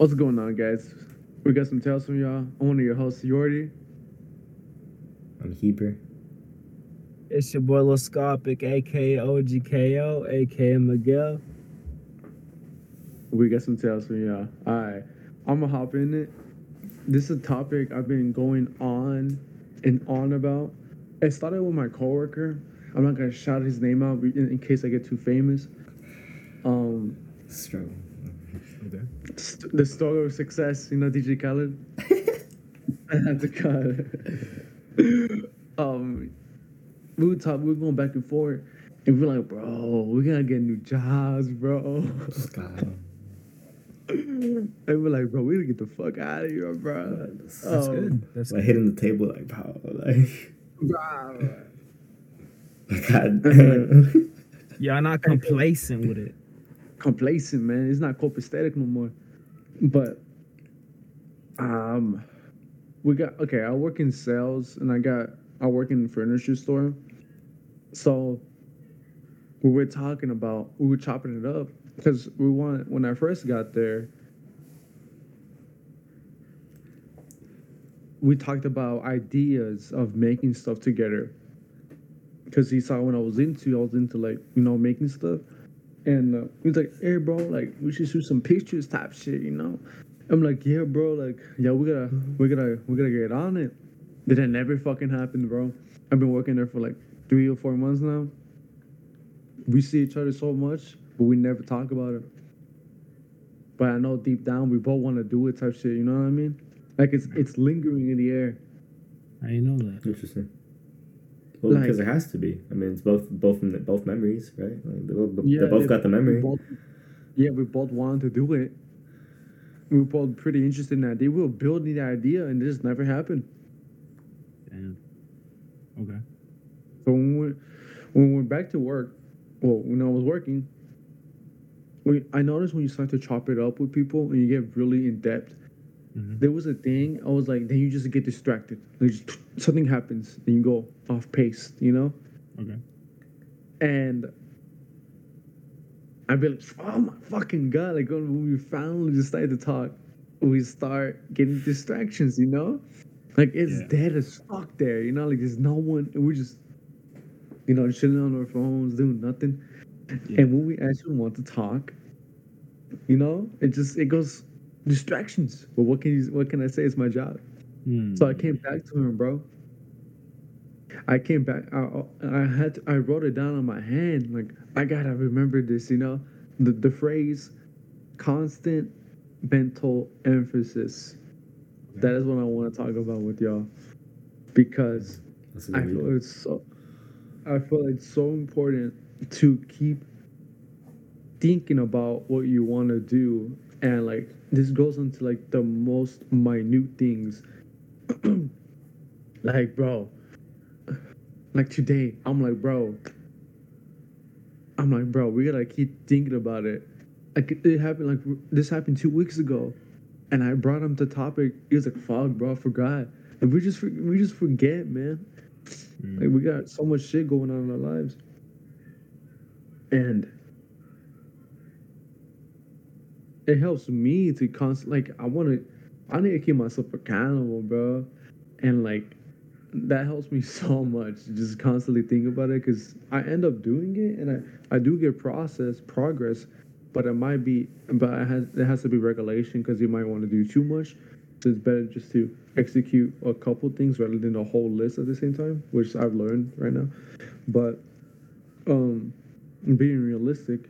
What's going on, guys? We got some tales from y'all. I'm one of your hosts, Jhordy. I'm Heber. It's your boy Lil Scopic, aka OGKO, aka Miguel. We got some tales from y'all. Alright, I'm gonna hop in it. This is a topic I've been going on and on about. It started with my coworker. I'm not gonna shout his name out in, in case I get too famous. Um, Struggle. Okay. st- the story of success, you know, DJ Khaled. I had to cut. um, we were talking, we were going back and forth, and we were like, bro, we gotta get new jobs, bro. God. and we're like, bro, we gotta get the fuck out of here, bro. That's Um, good. That's Like good. hitting the table like pow like bro. God. Damn. Y'all not complacent with it. Complacent, man. It's not copacetic no more. But, um, we got okay. I work in sales, and I got I work in furniture store. So we were talking about we were chopping it up because we want when I first got there. We talked about ideas of making stuff together because he saw when I was into I was into like you know making stuff, and uh, he was like, "Hey, bro, like we should shoot some pictures type shit, you know." I'm like, "Yeah, bro, like yeah, we gotta we gotta we gotta get on it." Then it never fucking happened, bro. I've been working there for like three or four months now. We see each other so much, but we never talk about it. But I know deep down we both want to do it type shit. You know what I mean? Like it's it's lingering in the air. I know that. Interesting. Well, Like- because it has to be. I mean, it's both both both memories, right? Like they both, Yeah, they both got the memory. We both, yeah, we both wanted to do it. We were both pretty interested in that idea. We were building the idea, and it just never happened. Damn. Okay. So when we when we went back to work, well, when I was working, we, I noticed when you start to chop it up with people and you get really in depth, Mhm. there was a thing. I was like, then you just get distracted. Like just, something happens, and you go off pace. You know. Okay. and I'd be like, oh my fucking god! Like when we finally decide to talk, we start getting distractions, you know? Like it's Yeah. dead as fuck there, you know? Like there's no one, and we're just, you know, chilling on our phones, doing nothing. Yeah. And when we actually want to talk, you know, it just it goes distractions. But what can you? What can I say? It's my job. Hmm. So I came back to him, bro. I came back. I, I had. To, I wrote it down on my hand. Like I gotta remember this. You know, the the phrase, constant mental emphasis. That is what I want to talk about with y'all, because I feel it's so. I feel it's so important to keep thinking about what you want to do, and like this goes into like the most minute things. like, bro, like today, I'm like, bro, I'm like, bro, we gotta keep thinking about it. Like it happened, like this happened two weeks ago, and I brought him the topic. He was like, "Fuck, bro, I forgot." And we just we just forget, man. Hmm. Like we got so much shit going on in our lives. And it helps me to constantly like I wanna I need to keep myself accountable, bro. And like that helps me so much to just constantly think about it because I end up doing it and I, I do get process progress, but it might be but it has it has to be regulation because you might want to do too much. So it's better just to execute a couple things rather than a whole list at the same time, which I've learned right now. But um being realistic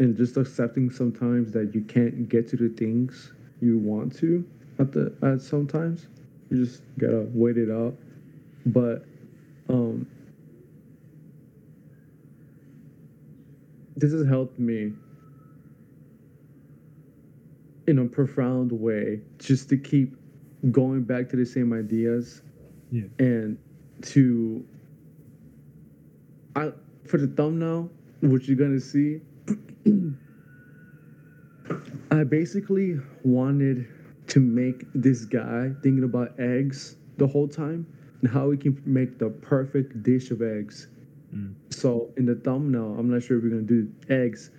and just accepting sometimes that you can't get to the things you want to at the at sometimes. You just gotta wait it out. But um this has helped me in a profound way just to keep going back to the same ideas Yeah. and to I for the thumbnail what you're gonna see I basically wanted to make this guy thinking about eggs the whole time and how we can make the perfect dish of eggs. Mm. So in the thumbnail, I'm not sure if we're gonna do eggs,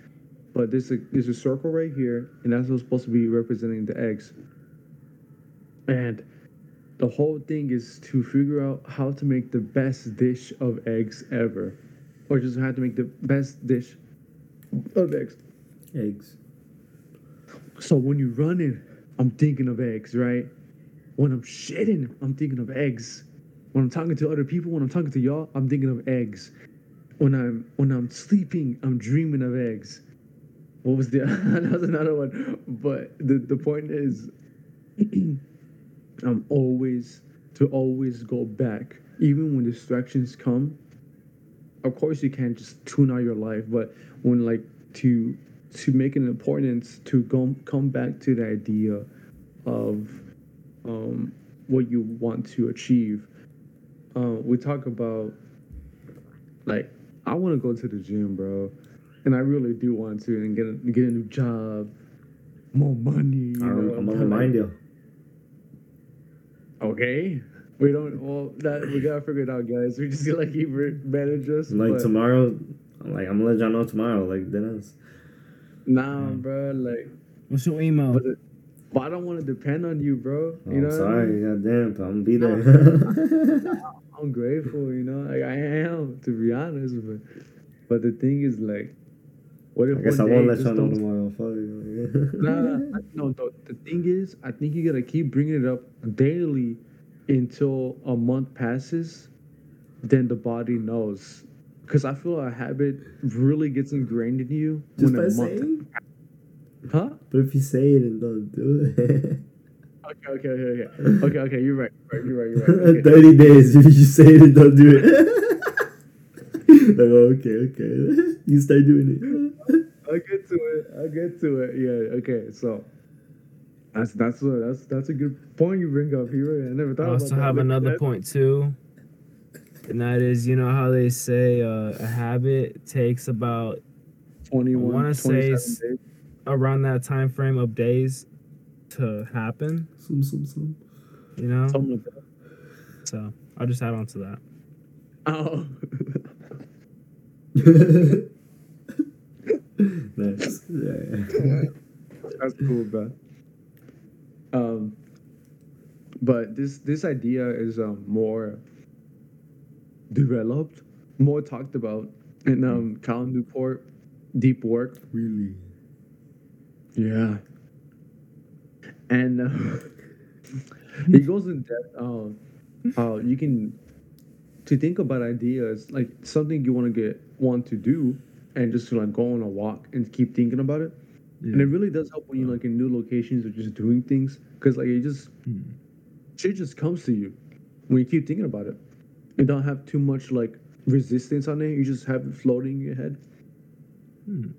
but there's a there's a circle right here, and that's what's supposed to be representing the eggs. And the whole thing is to figure out how to make the best dish of eggs ever, or just how to make the best dish of eggs. Eggs. So when you're running, I'm thinking of eggs, right? When I'm shitting, I'm thinking of eggs. When I'm talking to other people, when I'm talking to y'all, I'm thinking of eggs. When I'm when I'm sleeping, I'm dreaming of eggs. What was the that was another one. But the, the point is I'm always to always go back. Even when distractions come. Of course you can't just tune out your life, but when like to to make an importance to go come back to the idea of um, what you want to achieve. Uh, we talk about like I want to go to the gym, bro, and I really do want to and get a, get a new job, more money. You I'm, know, I'm gonna remind you. Okay. We don't. Well, that we gotta figure it out, guys. We just gotta keep it manage us. Like but tomorrow, like I'm gonna let y'all know tomorrow. Like Dennis. Nah, Mm. bro. Like, What's your email? but, but I don't want to depend on you, bro. Oh, You know. what I sorry, mean? goddamn, but I'm gonna be there. I'm grateful, you know. Like I am, to be honest. But, but the thing is, like, what if I guess I one won't let y'all know tomorrow. Fuck. Nah, nah, no. The, the thing is, I think you gotta keep bringing it up daily until a month passes. Then the body knows, because I feel a habit really gets ingrained in you Just when a month. saying. Huh? But if you say it and don't do it. Okay, okay, okay, okay, okay, okay. You're right. You're right. You're right. You're right. Okay. 30 days if you just say it and don't do it. like, oh, okay, okay. You start doing it. I'll get to it. I'll get to it. Yeah. Okay. So that's that's a that's that's a good point you bring up here. I never I thought about also that. have Look at another point too, and that is, you know how they say uh, a habit takes about 21, I wanna say days. around that time frame of days to happen. Some, some, some. You know, Something like that. so I'll just add on to that. Oh. nice. Yeah. That's cool, bro. Um, but this this idea is um more developed, more talked about in um Cal Newport, deep work. Really? Yeah. And uh, he goes in depth. Uh, how you can to think about ideas like something you want to get want to do, and just to like go on a walk and keep thinking about it. And it really does help when you like in new locations or just doing things because like it just Hmm. shit just comes to you when you keep thinking about it. You don't have too much like resistance on it. You just have it floating in your head. Hmm.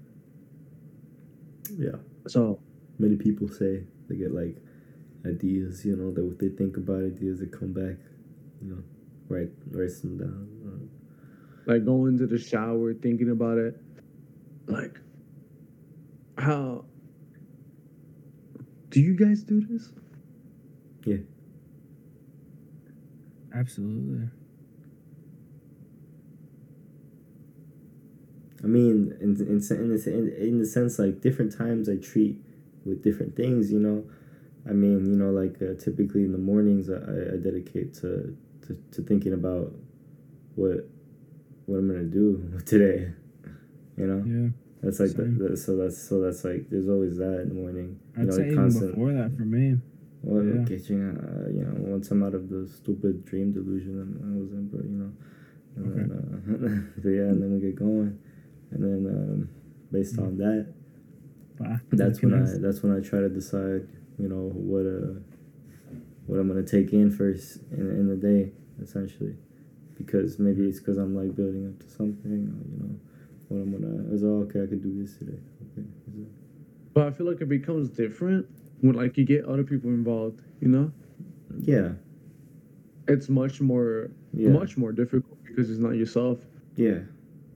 Yeah. So Many people say they get like ideas, you know, that what they think about ideas that come back, you know, write write them down. uh, like going to the shower thinking about it like how do you guys do this Yeah. Absolutely. I mean, in in in the, in, in the sense like different times I treat with different things, you know. I mean, you know, like uh, typically in the mornings I, I dedicate to, to to thinking about what what I'm gonna do today, you know. Yeah. That's like the, the, so that's so that's like there's always that in the morning. You I'd know, say like even before that for me. Well, Yeah. getting uh, you know once I'm out of the stupid dream delusion I I was in, but you know, and then, uh, but yeah, and then we get going, and then um, based on that, that's when I that's when I try to decide, you know, what uh what I'm gonna take in first in, in the day, essentially, because maybe it's because I'm like building up to something, or, you know, what I'm gonna. It's all okay. I could do this today. Okay. but i feel like it becomes different when like you get other people involved you know Yeah. it's much more Yeah. much more difficult because it's not yourself Yeah.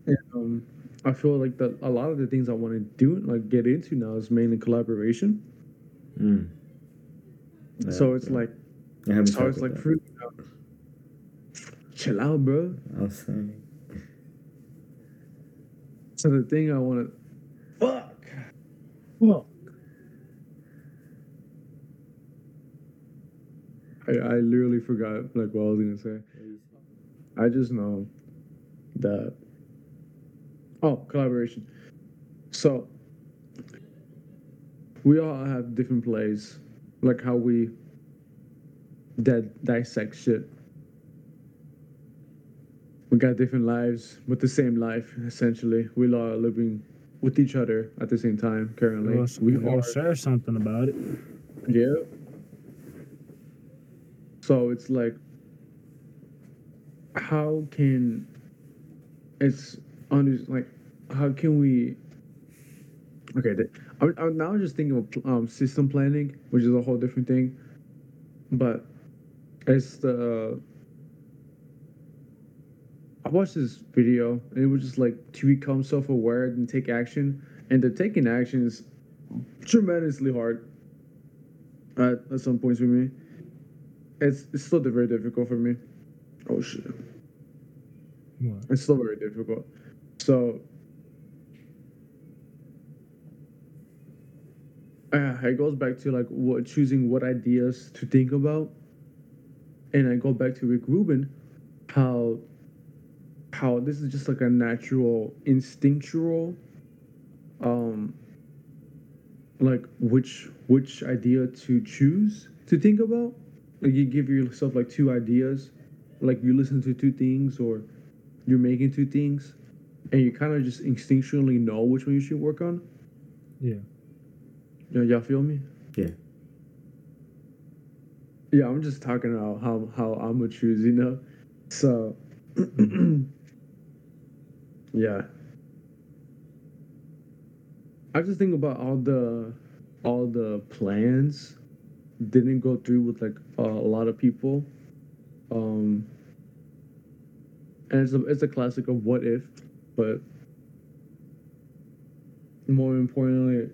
and, um i feel like that a lot of the things i want to do like get into now is mainly collaboration Mm. so it's yeah. like I so it's like chill out bro I was saying. So the thing I want to fuck. Well, I, I literally forgot like what I was gonna say. I just know that oh collaboration. So we all have different plays, like how we that dissect shit. We got different lives, but the same life essentially. We are living with each other at the same time currently. we'll, we we'll share something about it. yeah. So it's like, how can it's under like how can we? Okay, the, I'm, I'm now just thinking of um, system planning, which is a whole different thing, but it's the. I watched this video and it was just like to become self-aware and take action, and the taking action is tremendously hard at, at some points for me. It's it's still very difficult for me. Oh shit. What? It's still very difficult. So uh, it goes back to like what choosing what ideas to think about. And I go back to Rick Rubin, how how this is just like a natural instinctual um like which which idea to choose to think about like you give yourself like two ideas like you listen to two things or you're making two things and you kind of just instinctually know which one you should work on Yeah. Y- y'all feel me Yeah. yeah i'm just talking about how how i'm gonna choose you know so yeah. I just think about all the all the plans didn't go through with like uh, a lot of people. Um and it's a, it's a classic of what if but more importantly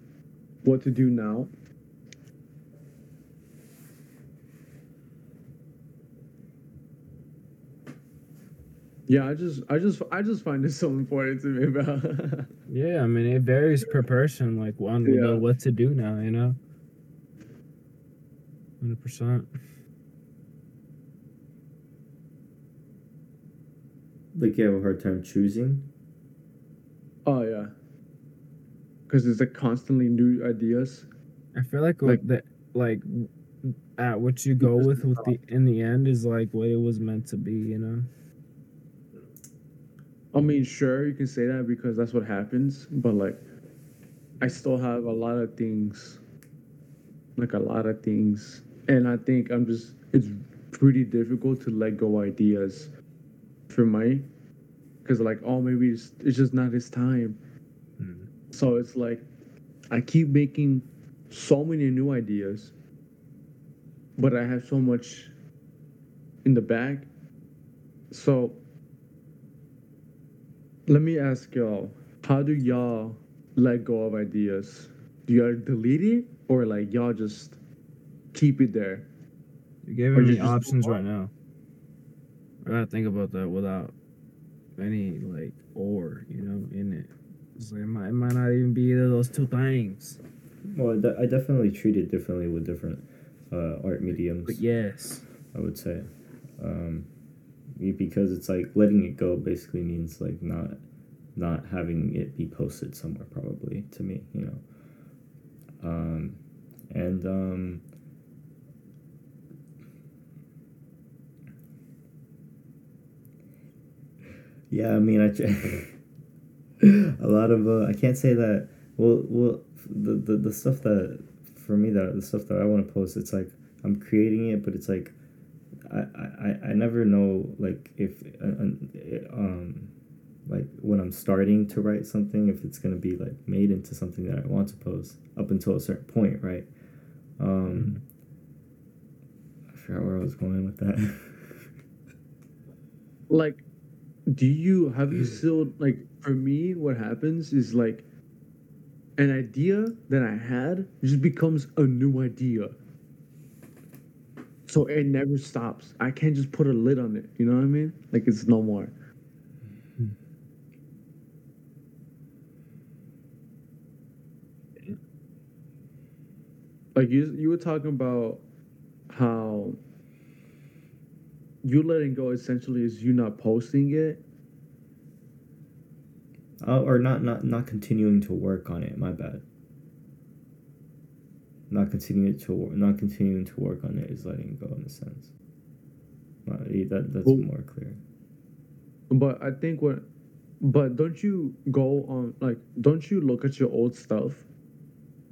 what to do now yeah i just i just i just find it so important to me about Yeah, I mean it varies per person, like on Yeah. the what to do now, you know. Hundred percent. Like you have a hard time choosing. oh yeah because it's like constantly new ideas I feel like Like- that like at what you go with with the in the end is like what it was meant to be, you know. I mean, sure, you can say that because that's what happens, but like, I still have a lot of things, like a lot of things, and I think I'm just, it's pretty difficult to let go ideas for me, because like, oh, maybe it's, it's just not his time. Mm. So it's like, I keep making so many new ideas, but I have so much in the bag. So let me ask y'all, how do y'all let go of ideas? Do y'all delete it or like y'all just keep it there? You're giving you me just- options right now. I gotta think about that without any like or, you know, in it. It's like it might, it might not even be either of those two things. Well, I de- I definitely treat it differently with different uh, art mediums. But yes. I would say, um, be- because it's like letting it go basically means like not not having it be posted somewhere probably to me, you know. Um, and um, yeah, I mean, I a lot of uh, I can't say that. Well, well, the, the the stuff that for me that the stuff that I want to post, it's like I'm creating it, but it's like I, I, I never know like if uh, uh, um like when I'm starting to write something if it's gonna be like made into something that I want to post up until a certain point, right? Um, I forgot where I was going with that. Like, do you have you still like for me what happens is like an idea that I had just becomes a new idea. So it never stops. I can't just put a lid on it. You know what I mean? Like it's no more. like you you were talking about how you letting go essentially is you not posting it. Uh, or not not not continuing to work on it. My bad. Not continuing to wor- not continuing to work on it is letting go in a sense. Uh, that that's Well- more clear. But I think what, but don't you go on like don't you look at your old stuff,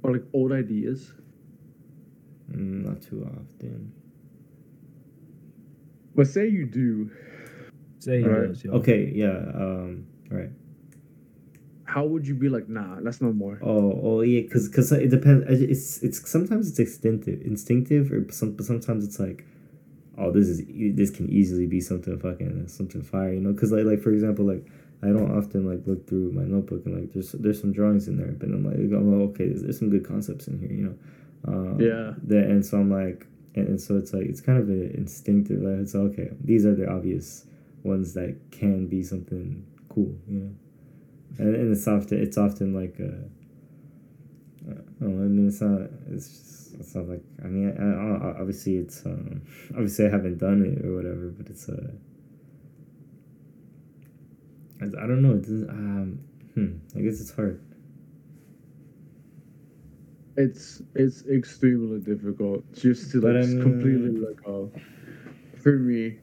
or like old ideas? Mm, not too often. But say you do, Say he Right. does, yo. Okay, yeah. Um, right. How would you be like, nah, that's no more. Oh, oh yeah, cause, cause it depends. It's it's sometimes it's instinctive, instinctive, or some, but sometimes it's like, oh, this is this can easily be something fucking something fire, you know? Cause like like for example, like I don't often like look through my notebook and like there's there's some drawings in there, but I'm like, I'm like okay, there's, there's some good concepts in here, you know? Um, Yeah. That and so I'm like, and, and so it's like it's kind of an instinctive. Like it's okay. These are the obvious ones that can be something cool, you know? And, and it's often it's often like uh, uh, oh, I mean it's not it's just it's not like I mean I, I, I- obviously it's um obviously I haven't done it or whatever but it's uh I, I don't know it doesn't um hmm I guess it's hard It's it's extremely difficult just to But like I mean- completely let go. For me,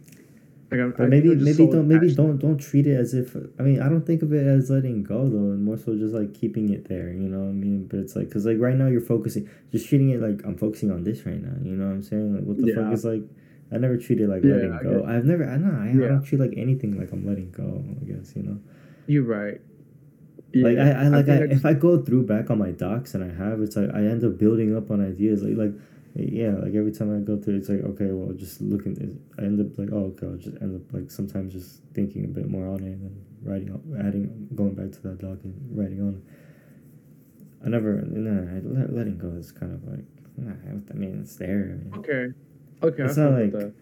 like I'm, but maybe maybe so don't maybe don't don't treat it as if I mean I don't think of it as letting go though and more so just like keeping it there you know what I mean? But it's like because like right now you're focusing just treating it like I'm focusing on this right now you know what I'm saying? Like what the fuck Yeah. is like I never treat it like Yeah, letting go. I've never I know I, I don't treat like anything like I'm letting go I guess you know? You're right. Yeah, like I, I like I, think if I go through back on my docs and I have it's like I end up building up on ideas like like yeah like every time I go through it's like okay well just looking I end up like oh okay I'll just end up like sometimes just thinking a bit more on it and writing up adding going back to that doc and writing on. I never nah, letting go is kind of like nah, I mean it's there okay, okay, It's I not like-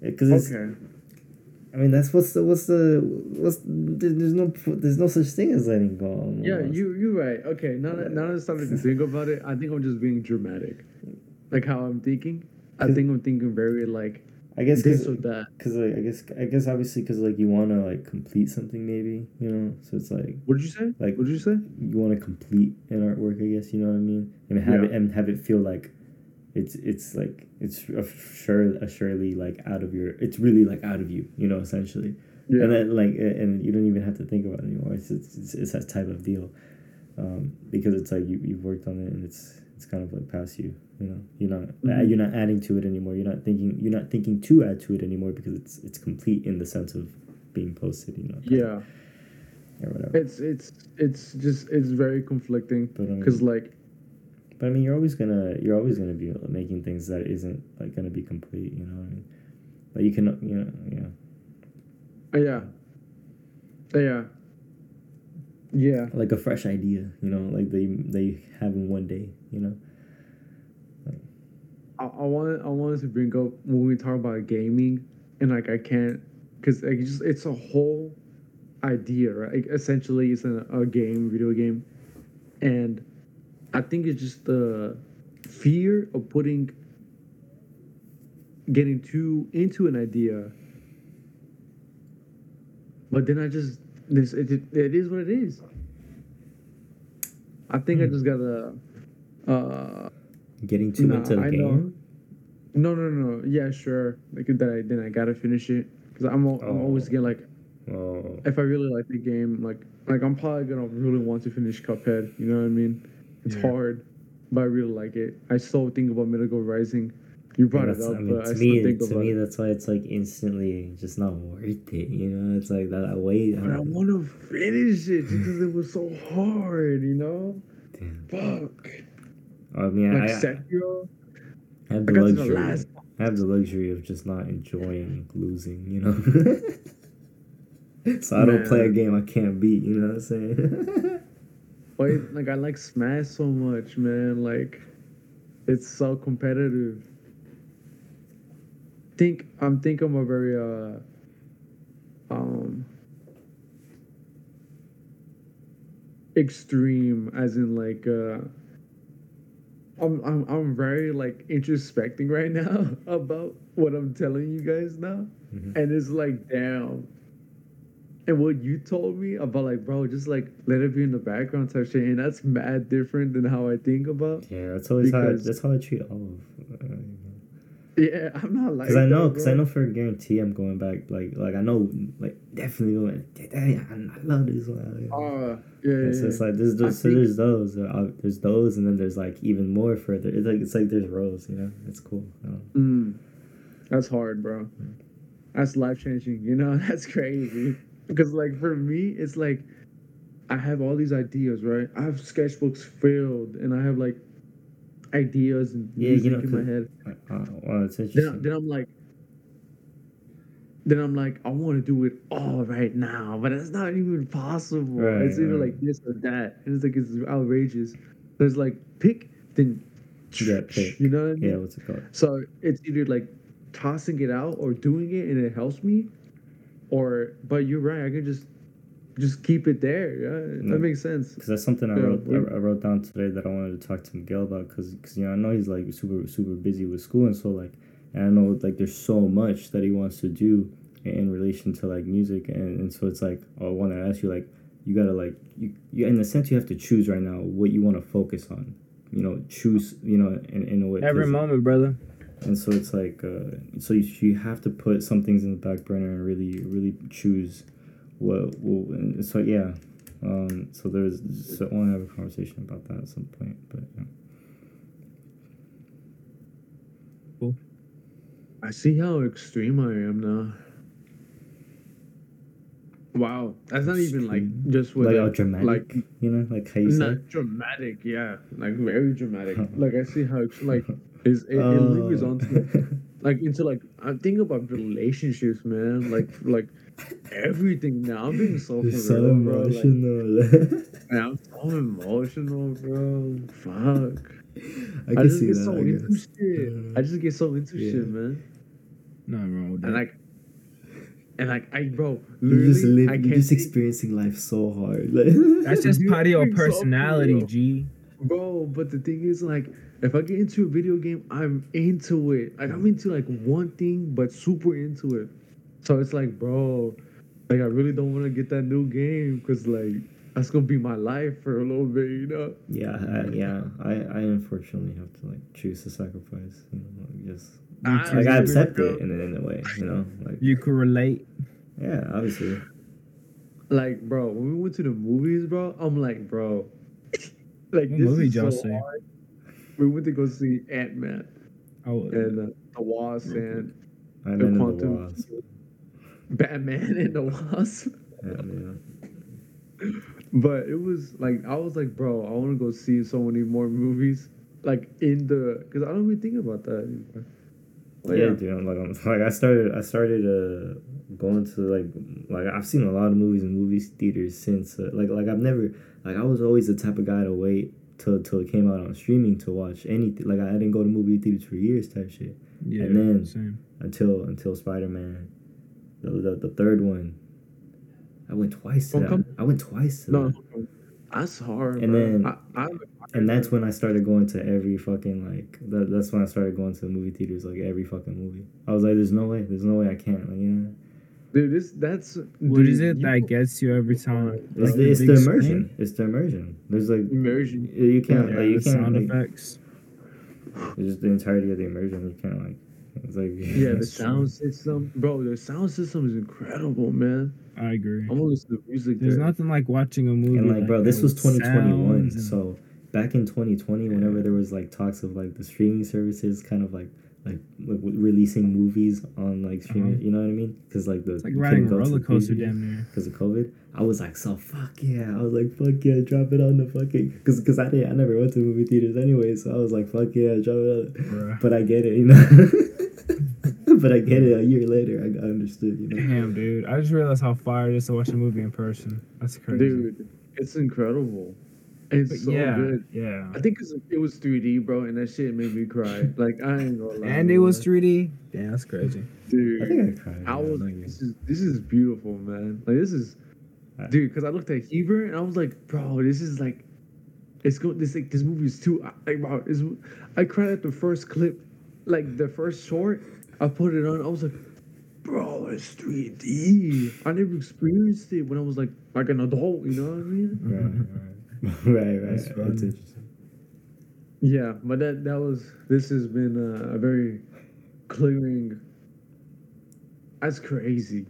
because it's. Okay, I mean that's what's the what's the what's there's no there's no such thing as letting go yeah, you you're right. Okay, now that now that starting to think about it, I think I'm just being dramatic, like how I'm thinking. I think I'm thinking very like I guess this cause, or that. Cause like I guess I guess obviously because like you want to like complete something maybe you know so it's like What did you say? Like- what did you say? you want to complete an artwork I guess you know what I mean and have Yeah. it and have it feel like it's it's like it's a sure a surely like out of your it's really like out of you you know essentially Yeah, and then like and you don't even have to think about it anymore it's it's, it's, it's that type of deal um, because it's like you, you've worked on it and it's it's kind of like past you you know? You're not Mhm. you're not adding to it anymore. You're not thinking you're not thinking to add to it anymore because it's it's complete in the sense of being posted you know? Yeah. or whatever. It's it's it's just it's very conflicting but um, because like but I mean you're always gonna you're always gonna be making things that isn't like gonna be complete you know? What I mean like you can you know yeah. Uh, yeah, Uh, yeah, yeah. like a fresh idea you know? Like they they have in one day you know? I, I wanted I wanted to bring up when we talk about gaming and like I can't because like it's just it's a whole idea right? Like, essentially it's a, a game video game and I think it's just the fear of putting getting too into an idea but then I just this it, it, is what it is. I think I Hmm. just gotta uh getting too Nah, into the I know. game No, no, no. Yeah, sure. Like that, I, then I gotta finish it because I'm, al- I'm always Oh. getting like, oh if I really like the game, like, like I'm probably gonna really want to finish Cuphead. You know what I mean? It's Yeah. hard, but I really like it. I still think about Metal Gear Rising. You brought it up, I mean, but I to still me, think to about me, it. that's why it's like instantly just not worth it. You know, it's like that. I wait. But I want to finish it because it was so hard. You know? Damn. Fuck. I mean, Like I, I have the the luxury. last. I have the luxury of just not enjoying losing. You know. so I don't play a game I can't beat. You know what I'm saying? Wait, like I like Smash so much, man. Like, it's so competitive. Think I'm think I'm a very uh um extreme, as in like uh I'm, I'm I'm very like introspecting right now about what I'm telling you guys now, Mhm. and it's like damn. And what you told me about like bro, just like let it be in the background type shit, and that's mad different than how I think about. Yeah, that's always how I, that's how I treat all of. Uh, Yeah, I'm not like Cause I know, cause I know for a guarantee I'm going back. Like, like I know, like definitely going. Damn, I love this one. Uh, yeah, yeah, It's just yeah. like there's, so there's those, uh, there's those, and then there's like even more further. It's like it's like there's rows, you know. It's cool. Mm, that's hard, bro. That's life changing. You know, that's crazy. Because like for me, it's like I have all these ideas, right? I have sketchbooks filled, and I have like ideas and Yeah, music you know, in my head. uh, it's Then, interesting. then I'm like, then I'm like, I want to do it all right now, but it's not even possible. Right, it's either right. like this or that, and it's like it's outrageous. There's like pick, then Yeah, pick. You know what I mean? yeah, what's it called? So it's either like tossing it out or doing it and it helps me, or but you're right. I can just just keep it there. Yeah, No. that makes sense. Because that's something I Yeah, wrote. we- I, I wrote down today that I wanted to talk to Miguel about. Because because you know I know he's like super super busy with school and so like and I know like there's so much that he wants to do in, in relation to like music and, and so it's like I want to ask you like you gotta like you, you in a sense you have to choose right now what you want to focus on. You know, choose. You know, in, in a way. Every moment, brother. and so it's like uh, so you, you have to put some things in the back burner and really really choose what well so yeah um so there's so i want to have a conversation about that at some point but yeah. I see how extreme I am now. Wow, that's not even like just with like a- dramatic like you know like how you say not dramatic, yeah, like very dramatic. like I see how it's like is it, it lingers Oh. on to like into like I'm thinking about relationships, man. Like like everything now. I'm being so so real, bro. Like, emotional man, I'm so emotional, bro. Fuck. i I, can just see get that so I into guess. shit. I just get so into Yeah. shit, man. Nothing wrong with that. And like, and like, I bro, you're just literally, living I you're just think- experiencing life so hard like That's just part of your being so personality. G. bro. But the thing is, like, if I get into a video game, I'm into it. Like, I'm into like one thing, but super into it. So it's like, bro, like I really don't want to get that new game because like that's gonna be my life for a little bit, you know. yeah I, yeah i i unfortunately have to like choose to sacrifice you know like just I- like I I accept it in, in a way, you know. Like You could relate. yeah, obviously. Like, bro, when we went to the movies, bro, I'm like, bro, like What this movie is y'all so see? hard. We went to go see Ant Man Oh, and uh, the Wasp and And the then the Quantum Wasp. Batman and the Wasp. And, But it was like I was like, bro, I want to go see so many more movies, like in the because I don't even think about that anymore. yeah, yeah, dude. I'm like, I'm, like I started, I started uh going to like, like I've seen a lot of movies in movie theaters since. Uh, like, like I've never, like I was always the type of guy to wait till till it came out on streaming to watch anything. Like I didn't go to movie theaters for years, type shit. yeah. and then- same. Until until Spider Man, the, the uh, the third one. I went twice to that. Homecoming? I went twice to no, that. that's hard. And bro. then- I, I, And that's when I started going to every fucking like that, that's when I started going to the movie theaters like every fucking movie. I was like, there's no way, there's no way I can't. Like you know, dude, this that's What is dude, it you- that gets you every time? it's, Like the, it's big the screen? immersion. It's the immersion. There's like immersion? you can't Yeah, like you the can't sound like, effects. it's just the entirety of the immersion. You can't like it's like Yeah, the That's true. sound system, bro. The sound system is incredible, man. I agree. I'm gonna listen to music. There's there. nothing like watching a movie. and like bro, this was 2021. and- So back in 2020, whenever there was like talks of like the streaming services kind of like like, like releasing movies on like streaming, Uh-huh. you know what I mean? Because like the it's like riding a couldn't go to roller coaster, theaters. damn near. because of COVID, I was like, so fuck yeah. I was like, fuck yeah, drop it on the fucking, because cause I didn't, I never went to movie theaters anyway, so I was like, fuck yeah, drop it on. Bruh. But I get it, you know. but I get it. A year later, I got understood, you know. Damn, dude. I just realized how fire it is to watch a movie in person. That's crazy. dude. It's incredible. It's But so yeah, good. yeah. I think it was 3D, bro, and that shit made me cry. Like I ain't gonna lie. And it was 3D. Damn, that's crazy. dude. I think I cried. I was not like, this is this is beautiful, man. Like this is, I- dude. Because I looked at Heber and I was like, bro, this is like, it's going. This like this movie is too like wow. It's, I cried at the first clip, like the first short. I put it on. I was like, bro, it's 3D. I never experienced it when I was like like an adult. You know what I mean? Right, right, right. That's That's, interesting. Yeah, but that that was. This has been a, a very clearing. That's crazy.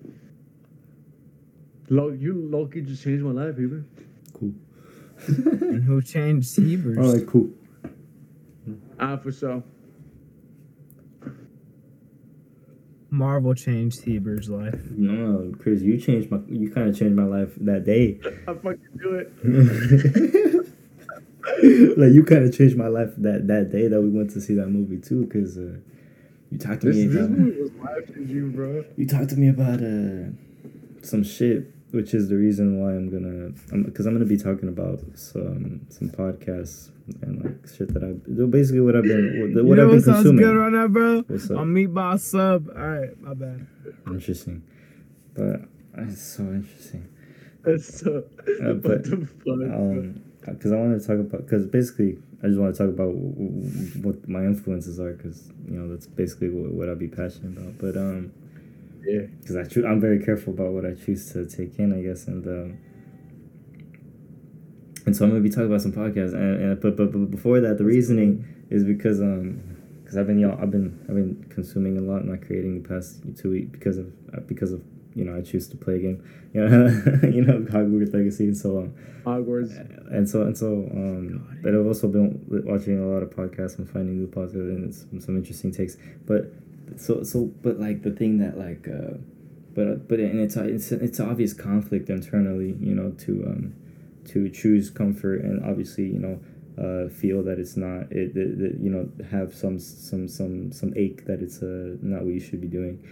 Lo, you Loki just changed my life, even. Cool. and who changed Heber's? All right, cool. Ah, for sure. Marvel changed Heber's life. No, Chris, you changed my. You kind of changed my life that day. I fucking do it. like you kind of changed my life that that day that we went to see that movie too, because uh, you talked to This, me this about movie was life changing, bro. you talked to me about uh some shit, which is the reason why I'm gonna, because I'm, gonna be talking about some some podcasts and like shit that I basically what I've been what, what I've been what sounds consuming. good right now, bro? What's up? On meatball sub. All right, my bad. Interesting, but it's so interesting. That's so. Uh, but, fuck? um because I wanted to talk about because basically I just want to talk about w- w- what my influences are because you know that's basically what, what I'd be passionate about. But um, yeah. because I choo- I'm very careful about what I choose to take in, I guess, and um, and so I'm gonna be talking about some podcasts, and, and but, but but before that, the reasoning is because um because I've been you know, I've been I've been consuming a lot, not creating the past two weeks because of uh, because of you know I choose to play a game, you know you know Hogwarts Legacy and so on. Hogwarts. and so and so um but i've also been watching a lot of podcasts and finding new podcasts and some interesting takes. But so so but like the thing that like uh but but and it's it's it's obvious conflict internally you know to um to choose comfort and obviously you know uh, feel that it's not it, that that, you know have some some some some ache that it's uh, not what you should be doing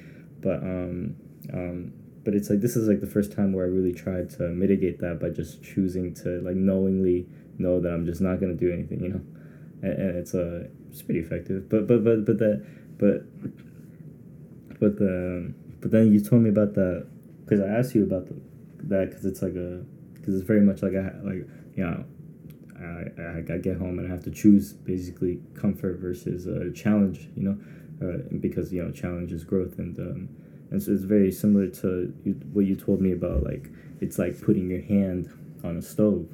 but um um but it's like this is like the first time where I really tried to mitigate that by just choosing to like knowingly know that I'm just not gonna do anything, you know, and, and it's uh it's pretty effective. But but but but that but but the but then you told me about that because I asked you about the, that because it's like a because it's very much like I like you know. I, I, I get home and I have to choose basically comfort versus a challenge, you know, uh, because you know challenge is growth and um, and so it's very similar to what you told me about like it's like putting your hand on a stove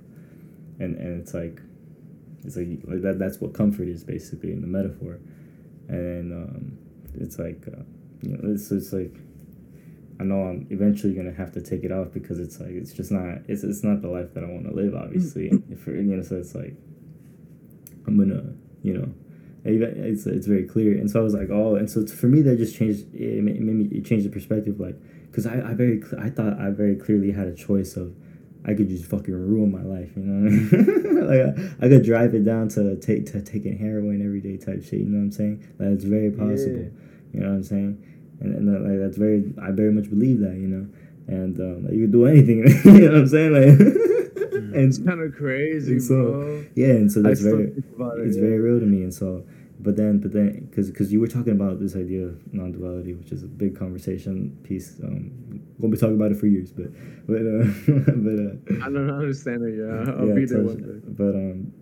and and it's like it's like, like that that's what comfort is basically in the metaphor and um, it's like uh, you know it's, it's like I know I'm eventually gonna have to take it off because it's like it's just not it's, it's not the life that I want to live obviously. If you know so it's like I'm gonna you know it's it's very clear. And so I was like oh and so for me that just changed it made, me it changed the perspective like because I, I very I thought I very clearly had a choice of I could just fucking ruin my life you know what I mean? like I, I could drive it down to take to taking heroin every day type shit you know what I'm saying like it's very possible you know what I'm saying and, and that, like that's very I very much believe that you know and um, like, you could do anything you know what I'm saying like and It's kind of crazy, so- bro. yeah and so that's very it. it's yeah. very real to me and so but then but then because because you were talking about this idea of non-duality which is a big conversation piece um we'll be talking about it for years but but uh, but uh I don't understand it. Yeah, I'll yeah, be there one day. but um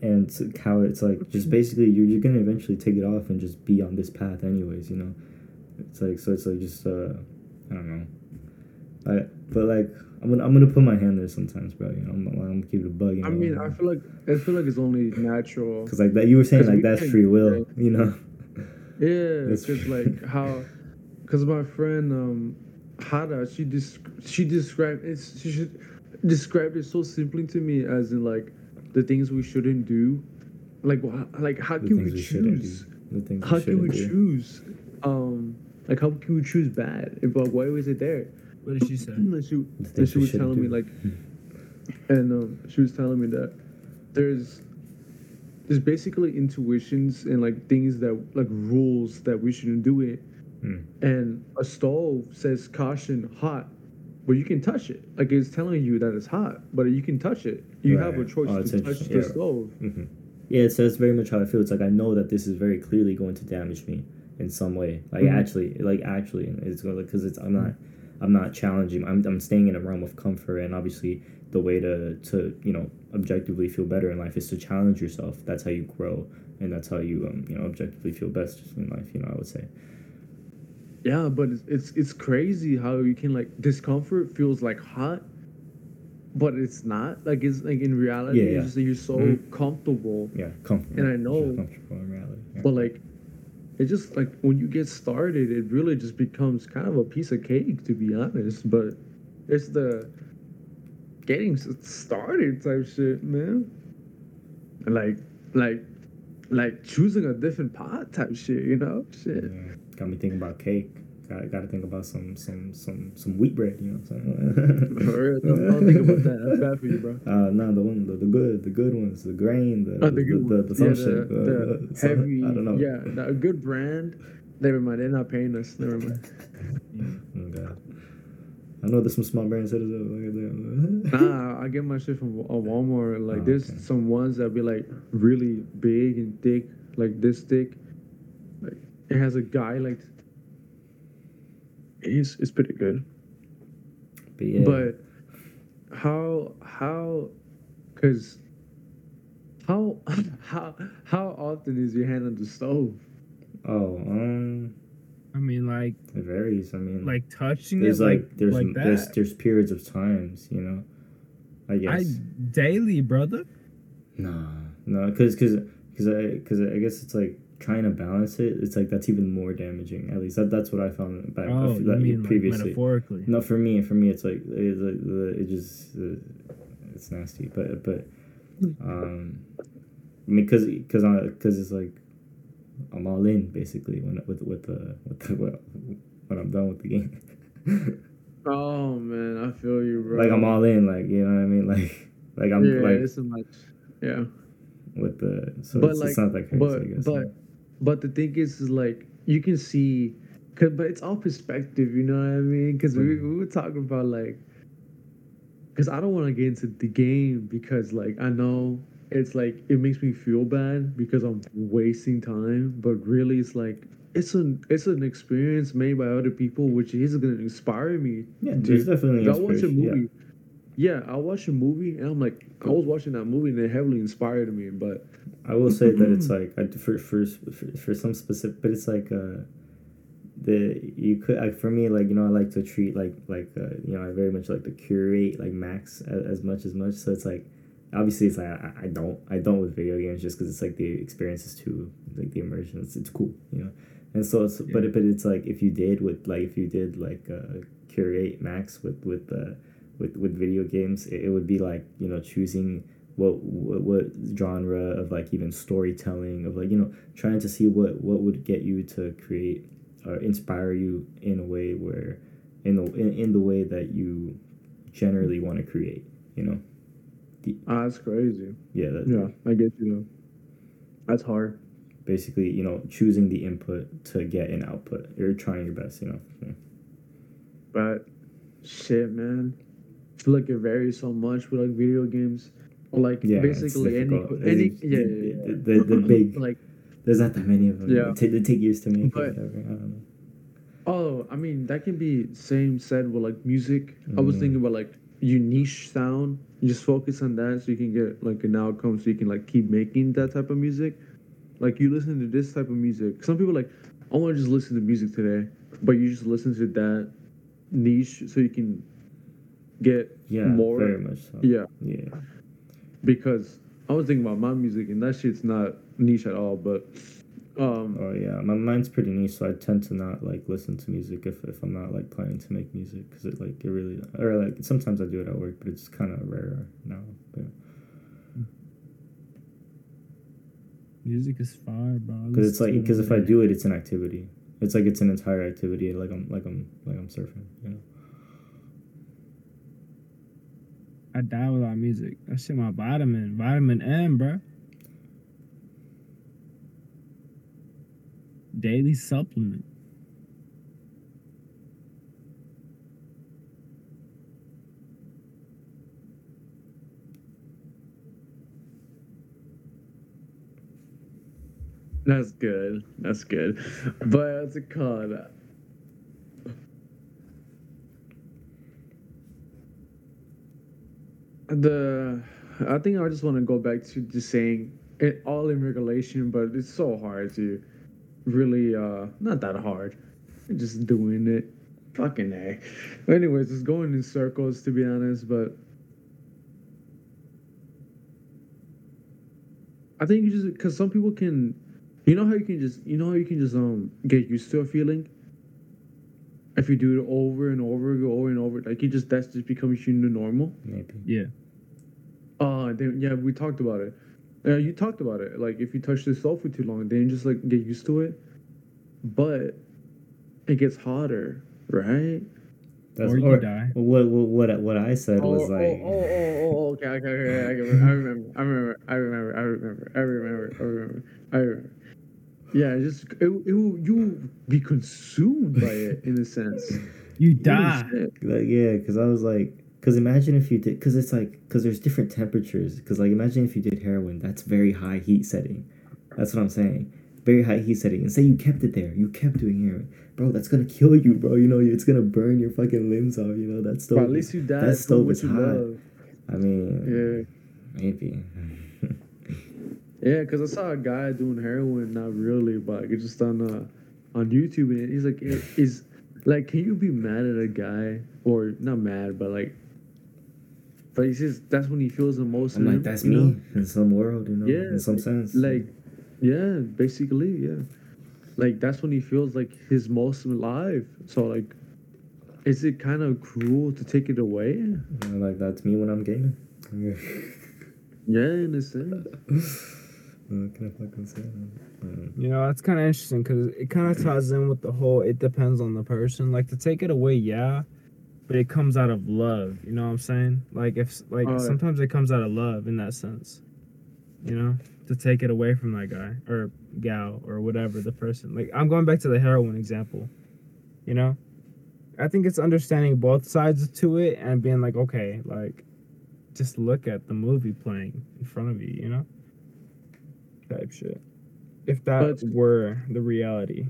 and so how it's like just basically you're, you're gonna eventually take it off and just be on this path anyways you know it's like so it's like just uh i don't know I, but like I'm gonna I'm gonna put my hand there sometimes, bro. You know, I'm, I'm gonna keep it a bug. You know? I mean, I feel like I feel like it's only natural. Because like that, you were saying, like we that's free will, you know. Yeah, It's it's just like how, because my friend um, Hada, she dis- she described it's she should described it so simply to me as in like the things we shouldn't do, like wha- like how The can we we choose? The things How we can we do. choose? Um, like how can we choose bad? If like why was it there? What did she say? And she, The and she was shouldn't telling me like, and um, she was telling me that there's there's basically intuitions and like things that like rules that we shouldn't do it. Hmm. And a stove says caution hot, but you can touch it. Like it's telling you that it's hot, but you can touch it. You have a choice Oh, to touch the Yeah. stove. hmm Yeah, it's that's very much how I feel. It's like I know that this is very clearly going to damage me in some way. Like Mhm. actually, like actually, it's going to, because it's I'm not. I'm not challenging. I'm I'm staying in a realm of comfort, and obviously the way to to you know objectively feel better in life is to challenge yourself. That's how you grow, and that's how you um you know objectively feel best in life. You know, I would say. Yeah, but it's, it's it's crazy how you can like discomfort feels like hot, but it's not. Like it's like in reality, Yeah, yeah. just that you're so Mhm. comfortable. Yeah, comfortable. And I know- comfortable in reality. Yeah. But like, it's just like when you get started, it really just becomes kind of a piece of cake, to be honest. But it's the getting started type shit, man. Like, like, like choosing a different pot type shit, you know? Shit. Yeah. Got me thinking about cake. Got, got to think about some some some some wheat bread. You know what I'm saying? For real, don't, don't think about that. That's bad for you, bro. Uh, no, the one, the, the good, the good ones, the grain, the Oh, the, good the, the, some yeah, shit, the, uh, the uh, heavy. I don't know. Yeah, a good brand. Never mind, they're not paying us. Never mind. Oh god. I know there's some small brands that are like that. Nah, I get my shit from uh, Walmart. Like, Oh, there's okay. some ones that be like really big and thick, like this thick. Like, it has a guy like. It's it's pretty good, But yeah, but how how, cause how how how often is your hand on the stove? oh, um, I mean, like it varies. I mean, like touching there's it, like, like there's like there's that. there's periods of times, you know. I I guess daily, brother. no, no, because because because I because I guess it's like trying to balance it. It's like that's even more damaging. At least that, that's what I found back Oh, that you mean like previously. metaphorically? No, for me, for me, it's like it's like the it just it's nasty. But but um, I mean, cause cause I cause it's like I'm all in basically when with with the with the when I'm done with the game. Oh man, I feel you, bro. like I'm all in, like you know what I mean, like like I'm yeah, like it's a much. Yeah. with the so But it's, like, it's not that crazy. but I guess. but but the thing is, is like you can see, cause but it's all perspective. You know what I mean? Because we we were talking about like, cause I don't want to get into the game because like I know it's like it makes me feel bad because I'm wasting time, but really it's like. It's an it's an experience made by other people, which is gonna inspire me. yeah, there's definitely I watch a inspiration, yeah. Yeah. I watched a movie and I'm like, I was watching that movie and it heavily inspired me. But I will say that it's like for, for for for some specific, but it's like uh, the you could like for me like you know I like to treat like like uh, you know I very much like to curate like max as, as much as much. So it's like obviously it's like I, I don't I don't with video games just because it's like the experience is too like the immersion it's, it's cool you know and so it's but it, but it's like if you did with like if you did like uh, curate max with with uh, with with video games it, it would be like you know choosing what, what what genre of like even storytelling of like you know trying to see what what would get you to create or inspire you in a way where in the in, in the way that you generally want to create you know ah, that's crazy. yeah that, Yeah, I get you though. That's hard. basically you know choosing the input to get an output you're trying your best you know Yeah. But shit, man. I feel like it varies so much with like video games. Like Yeah, basically any any It's- yeah, yeah, yeah. the, the, the big like there's not that many of them Yeah. they, they take years to make But- whatever. I don't know oh, I mean that can be same said with like music. I was Mm. thinking about like you niche sound. You just focus on that so you can get like an outcome so you can like keep making that type of music. Like you listen to this type of music. Some people like, I want to just listen to music today, but you just listen to that niche so you can get yeah more. very much so Yeah, yeah because I was thinking about my music and that shit's not niche at all. But um, Oh yeah, my mine's pretty niche, so I tend to not like listen to music if, if I'm not like planning to make music because it like it really or like sometimes I do it at work, but it's kind of rare now. But Music is fire, bro. because it's like because if I do it, it's an activity. It's like it's an entire activity. Like I'm like I'm like I'm surfing. You know. day. I die without music. That shit my vitamin, vitamin M, bro. Daily supplement. that's good. That's good. But what's it called? The I think I just want to go back to just saying it all in regulation, but it's so hard to really uh not that hard. Just doing it. Fucking A. Anyways, it's going in circles to be honest, but I think you just because some people can, you know how you can just you know how you can just um get used to a feeling. If you do it over and over, go over and over, like you just that's just becomes your new normal. Maybe. Yeah. Uh, then yeah, we talked about it. Uh, you talked about it. Like if you touch the stove for too long, then you just like get used to it. But it gets hotter, right? That's or you or, die. what what what what I said Oh, was oh, like oh, oh, oh, okay, okay, okay, I remember, I remember, I remember, I remember, I remember, I remember, I remember, I remember. Yeah, it just it, it will you be consumed by it in a sense. You die. Like, yeah, because I was like, because imagine if you did, because it's like, because there's different temperatures. Because like, imagine if you did heroin, that's very high heat setting. That's what I'm saying. Very high heat setting. And say you kept it there, you kept doing heroin, bro. That's gonna kill you, bro. You know, it's gonna burn your fucking limbs off. You know, that's But stove. at least you died that from stove what is you hot. love. I mean, Yeah. maybe. Yeah, because I saw a guy doing heroin, not really, but just on uh, on YouTube, and he's like, "I- "Is like, can you be mad at a guy or not mad, but like, but he says that's when he feels the most." I'm like, him, that's me know? in some world, you know, Yeah, in some sense. Like, yeah, basically, yeah, like that's when he feels like his most alive. So like, is it kind of cruel to take it away? Know, like that's me when I'm gaming. Yeah, in a sense. What can I fucking say? Um, You know, that's kind of interesting because it kind of ties in with the whole. It depends on the person. Like to take it away, yeah, but it comes out of love. You know what I'm saying? Like if like Oh, yeah. sometimes it comes out of love in that sense. You know, to take it away from that guy or gal or whatever the person. Like I'm going back to the heroin example. You know, I think it's understanding both sides to it and being like, okay, like just look at the movie playing in front of you. You know, type shit. If that But- were the reality.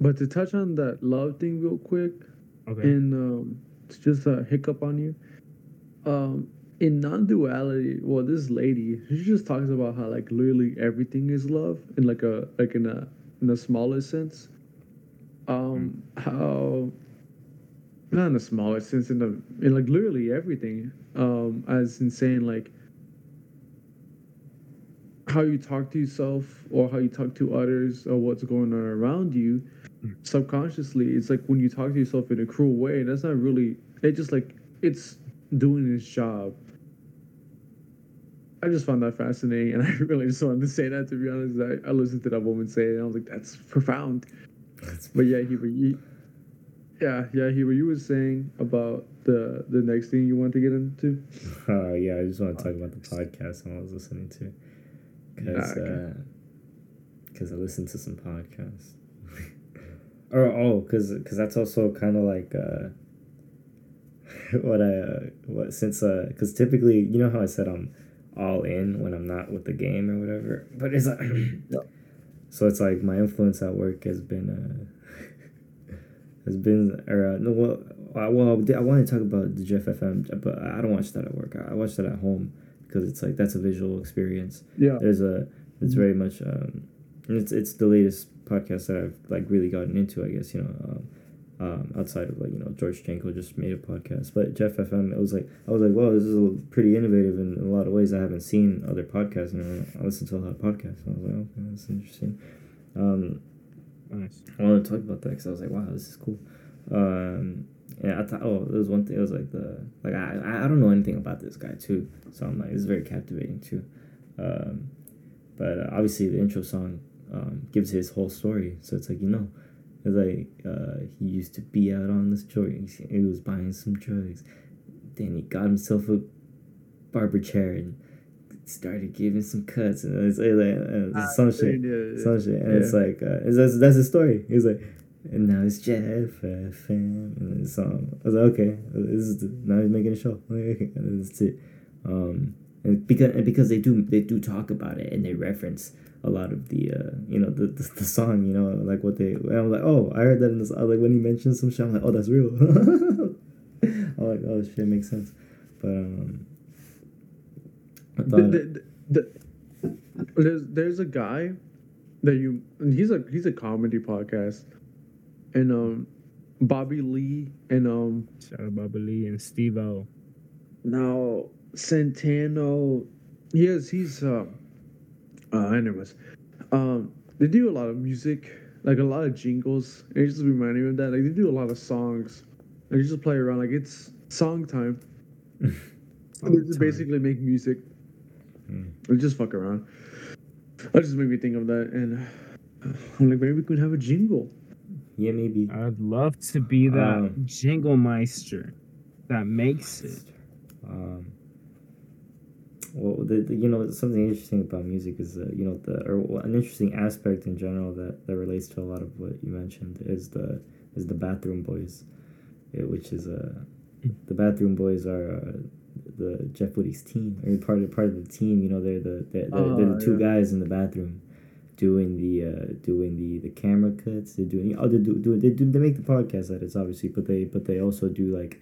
But to touch on that love thing real quick, Okay. and um, it's just a hiccup on you. Um, in non-duality, well, this lady, she just talks about how like literally everything is love, in like a like in a in a smaller sense. Um, how not in a smaller sense, in the in like literally everything. Um, as in saying like how you talk to yourself or how you talk to others or what's going on around you subconsciously it's like when you talk to yourself in a cruel way that's not really it just like it's doing its job. I just found that fascinating and i really just wanted to say that to be honest. I, I listened to that woman say it and i was like that's profound. That's but yeah he you, yeah yeah he you were saying about the the next thing you want to get into? Uh, yeah, I just want to talk about the podcast I was listening to, because okay. because I listened to some podcasts. or oh, because because that's also kind of like uh, what I uh, what since uh because typically you know how I said I'm all in when I'm not with the game or whatever, but it's like so it's like my influence at work has been uh has been or uh, no well I, well I want to talk about the Jeff FM but I don't watch that at work I watch that at home because it's like that's a visual experience. Yeah. There's a it's very much um and it's it's the latest podcast that I've like really gotten into I guess you know um, um outside of like you know George Janko just made a podcast. But Jeff FM it was like I was like well this is a, pretty innovative in, in a lot of ways. I haven't seen other podcasts and I listen to a lot of podcasts and I was like okay that's interesting. Um nice. I want to talk about that because I was like, wow, this is cool. Um, yeah, I thought, oh, there was one thing. It was like the like I I don't know anything about this guy too, so I'm like, is very captivating too. Um, but uh, obviously the intro song um, gives his whole story, so it's like you know, it's like uh, he used to be out on this joint. He was buying some drugs, then he got himself a barber chair and started giving some cuts and it's, it's like uh, Ah, some shit yeah, yeah. some shit, and it's like uh, it's, that's that's his story. He's like, and now it's Jeff FM, and it's um. I was like, okay, this is the, now he's making a show. and that's it. Um, and because and because they do they do talk about it and they reference a lot of the uh you know the the, the song you know like what they I'm like oh I heard that in this I like when he mentioned some shit I'm like oh that's real I'm like oh shit makes sense But um, I The, the, the, there's there's a guy that you he's a he's a comedy podcast, and um, Bobby Lee and um Shout out Bobby Lee and Steve O. now Santino, he has he's uh, uh anyways, um they do a lot of music like a lot of jingles. And it just reminded me of that. Like they do a lot of songs. Like you just play around like it's song time. They just basically make music. Mm. They just fuck around. That just made me think of that, and I'm like, maybe we could have a jingle. Yeah, maybe. I'd love to be that Um, jingle meister that makes it. Um, well, the, the, you know something interesting about music is uh, you know the or well, an interesting aspect in general that, that relates to a lot of what you mentioned is the is the bathroom boys, which is uh the bathroom boys are uh, the Jeff Wittek's team. I mean, part of part of the team. You know, they're the they're, they're, they're Oh, the two yeah. guys in the bathroom doing the uh doing the the camera cuts. They're doing oh they do, do they do they make the podcast edits obviously, but they but they also do like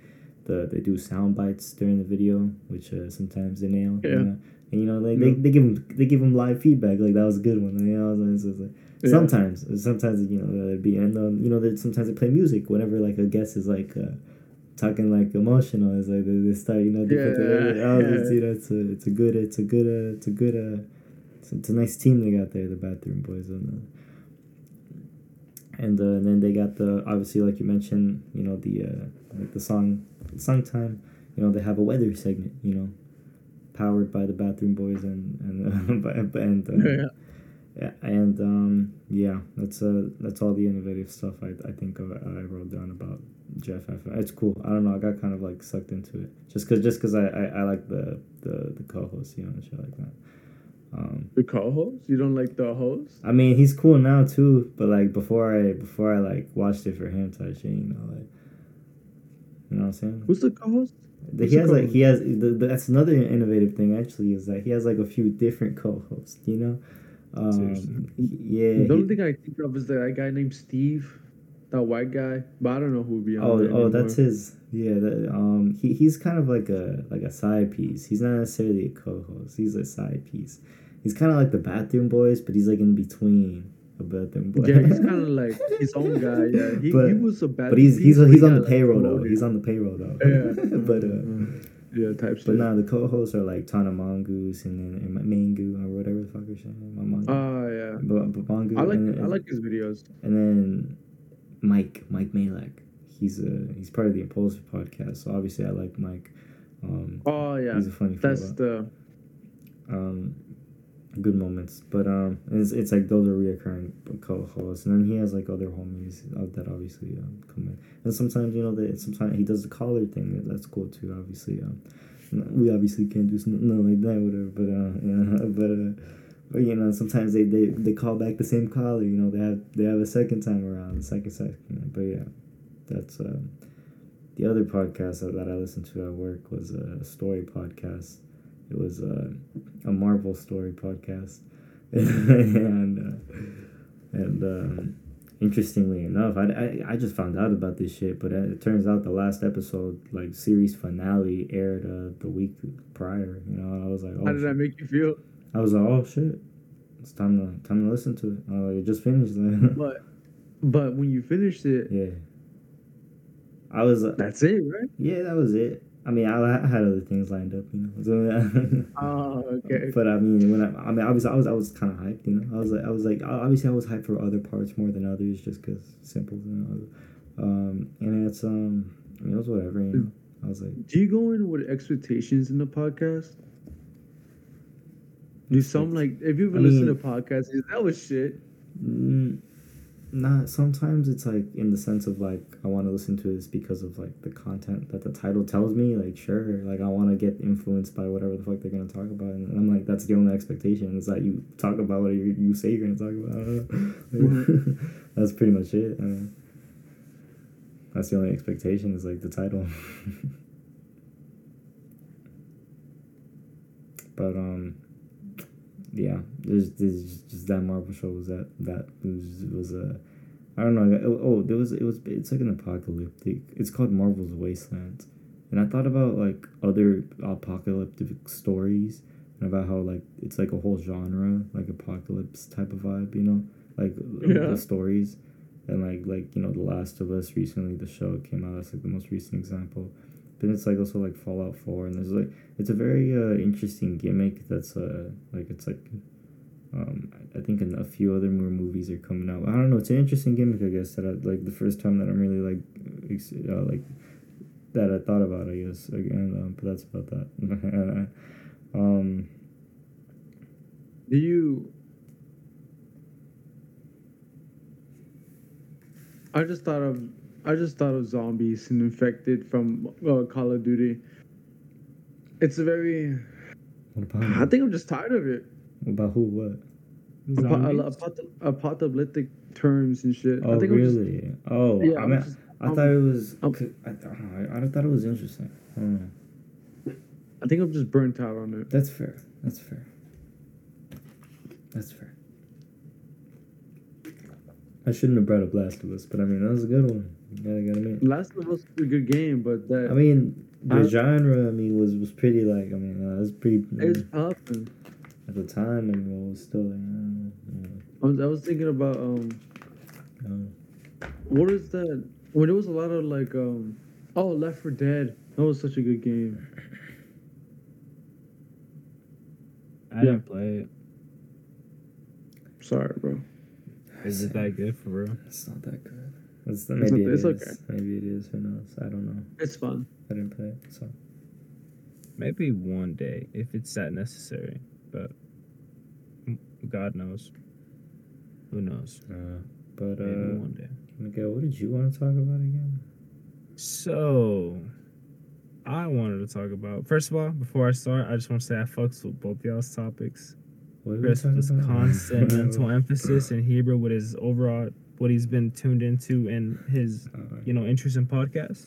the they do sound bites during the video, which uh, sometimes they nail. Yeah. You know? And you know they, they, Yeah. they give them they give them live feedback like that was a good one. You know, it's, it's like, Yeah. sometimes sometimes you know it'd be and um, you know that sometimes they play music whenever like a guest is like. Uh, talking like emotional. It's like they, they start, you know, they put the, Yeah, oh, yeah. it's, you know, it's a, it's a good, it's a good, uh, it's a good, uh, it's, it's a nice team they got there, the bathroom boys, and uh, and, uh, and then they got the obviously like you mentioned, you know, the uh, like the song, song time. You know, they have a weather segment. You know, powered by the bathroom boys and and uh, and uh, Yeah. yeah, and um, yeah, that's uh, that's all the innovative stuff I, I think of, I wrote down about Jeff F. It's cool. I don't know. I got kind of like sucked into it just cause just cause I, I, I like the, the the co-host, you know, and shit like that. Um, The co-host? You don't like the host? I mean, he's cool now too, but like before I before I like watched it for him type shit, you know, like you know what I'm saying. Who's the co-host? The- he has like co-host? he has the, the, that's another innovative thing actually is that he has like a few different co-hosts, you know. Um, yeah. the he- only thing I think of is that guy named Steve, that white guy. But I don't know who would be on Oh, oh, that's his. Yeah, that, um, he he's kind of like a like a side piece. He's not necessarily a co-host. He's a side piece. He's kind of like the Bathroom Boys, but he's like in between a Bathroom Boy. Yeah, he's kind of like his own guy. Yeah, he, But- he was a bad. but he's he's he he's on the payroll though. He's on the payroll though. Yeah. but uh, yeah, type but shit. now the co-hosts are like Tana Mongoose and then and Mangu or whatever the fuck her shit. is, Mongoose. Oh yeah, but, but Mongoose. I like and, I like his videos. and then Mike Mike Majlak. He's a he's part of the Impulsive podcast, so obviously I like Mike. Um, Oh yeah, he's a funny that's the um, good moments. But um, it's, it's like those are reoccurring co-hosts, and then he has like other homies that obviously um, come in. And sometimes you know that sometimes he does the collar thing. That's cool too. Obviously, um, we obviously can't do something like that, whatever. But uh, yeah, but uh. But you know, sometimes they, they, they call back the same caller. You know, they have they have a second time around, the second second. But yeah, that's um, the other podcast that, that I listened to at work was a story podcast. It was uh, a Marvel story podcast, and uh, and um, interestingly enough, I, I I just found out about this shit, but it turns out the last episode, like series finale, aired uh, the week prior. You know, I was like, oh, how did that make you feel? I was like, oh shit, it's time to time to listen to it. Uh, it just finished. But but when you finished it, yeah, I was. Uh, that's it, right? yeah, that was it. I mean, I, I had other things lined up, you know. So, Oh, okay. But I mean, when I, I mean, obviously, I was, I was kind of hyped, you know. I was like, I was like, obviously, I was hyped for other parts more than others, just cause simple, you know. Um, and it's, um, I mean, it was whatever, you know. I was like, Do you go in with expectations in the podcast? Do some like if you ever I listen mean- to podcasts, that was shit? mm, not. Sometimes it's like in the sense of like I want to listen to this because of like the content that the title tells me. Like, sure, like I want to get influenced by whatever the fuck they're gonna talk about, and I'm like, that's the only expectation is that you talk about what you, you say you're gonna talk about. I don't know. that's pretty much it. I mean, that's the only expectation is like the title. but um, yeah, there's, there's just that Marvel show was that that was was a. I don't know. Oh, oh, there was it was. It's like an apocalyptic. It's called Marvel's Wasteland, and I thought about like other apocalyptic stories and about how like it's like a whole genre, like apocalypse type of vibe, you know, like Yeah. the stories, and like like you know, The Last of Us recently, the show came out. That's like the most recent example. Then it's like also like Fallout Four, and there's like it's a very uh, interesting gimmick. That's uh like it's like. Um, I think in a few other more movies are coming out. I don't know. It's an interesting gimmick, I guess. That I, like the first time that I'm really like, uh, like that I thought about. I guess again, but that's about that. um, Do you? I just thought of, I just thought of zombies and infected from uh, Call of Duty. It's a very. what about I think I'm just tired of it. about who? What? Apo- Zombies? apocalyptic terms and shit. Oh, I think I'm just. really? oh, Yeah, I I'm mean, just- I I'm- thought it was. I'm- I, I, I thought it was interesting. I. I think I'm just burnt out on it. That's fair. That's fair. That's fair. I shouldn't have brought up Last of Us, but I mean that was a good one. You gotta, gotta admit. Last of Us was a good game, but that I mean, the I- genre. I mean, was was pretty like. I mean, uh, it was pretty it's popping. at the time. I mean, it was still like. I was, I was thinking about um, uh, uh, what is that? When there was a lot of like um, oh, Left 4 Dead. That was such a good game. I didn't play it. Sorry, bro. Is it that good for real? It's not that good. It's, It's maybe not- it it's okay. Maybe it is. Who knows? I don't know. It's fun. I didn't play it, so. Maybe one day if it's that necessary, but God knows. Who knows? Uh, but Maybe uh, one day. Miguel, what did you want to talk about again? So, I wanted to talk about. First of all, before I start, I just want to say I fucks with both y'all's topics. What Chris talk with his constant mental emphasis in Heber with his overall what he's been tuned into and his Uh, you know interest in podcasts.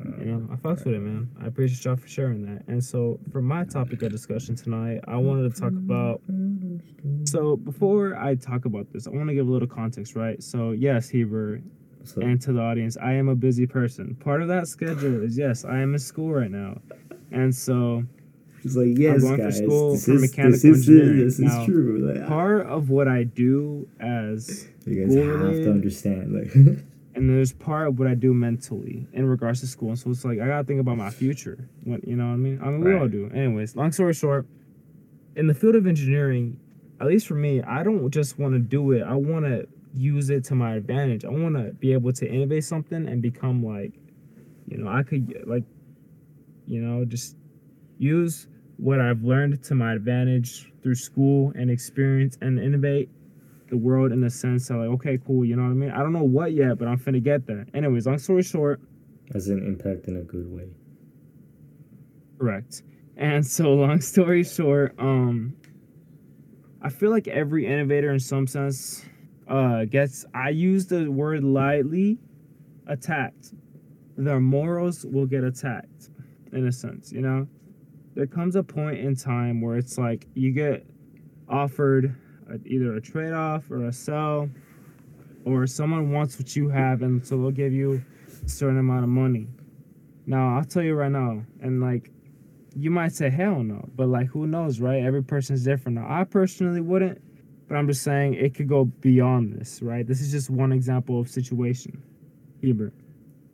uh, You know, I fucks with it, man. I appreciate y'all for sharing that. And so, for my topic of discussion tonight, I wanted to talk about. So, before I talk about this, I want to give a little context, right? So, yes, Heber, So, and to the audience, I am a busy person. Part of that schedule is yes, I am in school right now, and so it's like yes, going for school this for is, mechanical this is, engineering. This is Now, true. Like, part of what I do as you guys have related- to understand. Like, and there's part of what I do mentally in regards to school. And so it's like I gotta think about my future. What you know what I mean? I mean we all Right. do. Anyways, long story short, in the field of engineering, at least for me, I don't just want to do it. I want to use it to my advantage. I want to be able to innovate something and become like, you know, I could like, you know, just use what I've learned to my advantage through school and experience and innovate the world in the sense of like, okay, cool, you know what I mean? I don't know what yet, but I'm finna get there. Anyways, long story short, as an impact in a good way. correct. And so long story short, um I feel like every innovator in some sense uh gets I use the word lightly attacked. Their morals will get attacked in a sense, you know? There comes a point in time where it's like you get offered either a trade-off or a sell or someone wants what you have and so they'll give you a certain amount of money. Now, I'll tell you right now, and like you might say hell no, but like who knows, right? Every person's different. Now, I personally wouldn't, but I'm just saying it could go beyond this, right? This is just one example of situation. Heber,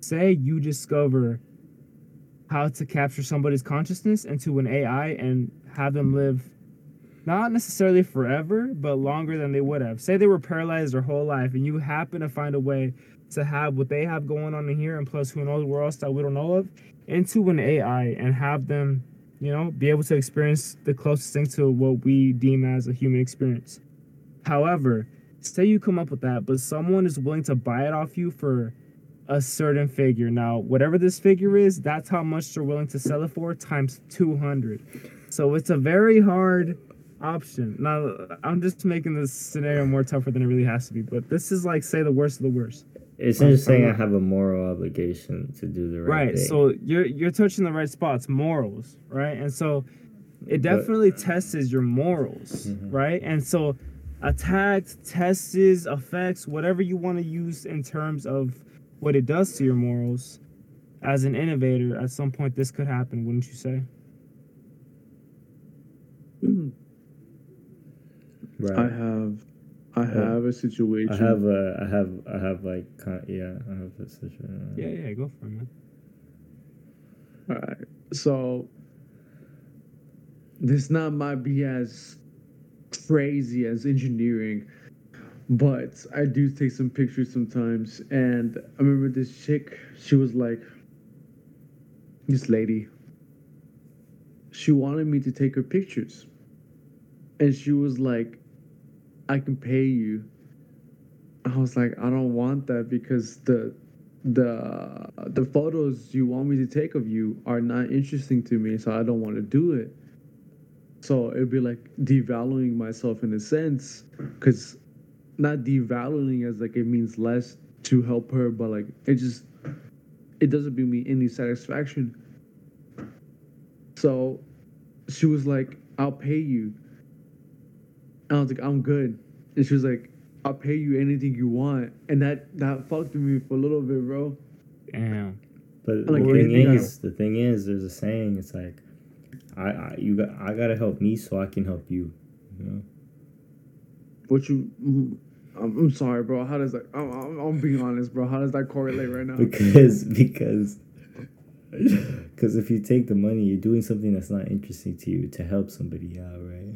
say you discover how to capture somebody's consciousness into an AI and have them live not necessarily forever, but longer than they would have. Say they were paralyzed their whole life and you happen to find a way to have what they have going on in here and plus who knows where else that we don't know of into an AI and have them, you know, be able to experience the closest thing to what we deem as a human experience. However, say you come up with that, but someone is willing to buy it off you for a certain figure. Now, whatever this figure is, that's how much they're willing to sell it for times 200. So it's a very hard option. Now, I'm just making this scenario more tougher than it really has to be, but this is like, say, the worst of the worst. It's I'm- just saying I'm have a moral obligation to do the right, right thing. so you're you're touching the right spots morals right and so it But- definitely tests your morals Mhm. right and so attacked tests affects, whatever you want to use in terms of what it does to your morals as an innovator, at some point this could happen, wouldn't you say? Right. I have, I have a situation. I have uh, I have I have like yeah I have a situation. Yeah, yeah, go for it, man. All right. So this not might be as crazy as engineering, but I do take some pictures sometimes. And I remember this chick, she was like, this lady, she wanted me to take her pictures. And she was like, I can pay you. I was like, I don't want that because the the the photos you want me to take of you are not interesting to me, so I don't want to do it. So it'd be like devaluing myself in a sense, because not devaluing as like it means less to help her, but like it just it doesn't bring me any satisfaction. So she was like, "I'll pay you." And I was like, "I'm good," and she was like, I'll pay you anything you want. And that that fucked me for a little bit, bro. Damn. But Like, the what do you thing is, the thing is, there's a saying. It's like, I, I you got I gotta help me so I can help you. You know. What you mm, I'm, I'm sorry, bro. How does that I'm, I'm, I'm being honest, bro. How does that correlate right now? because because because if you take the money you're doing something that's not interesting to you to help somebody out right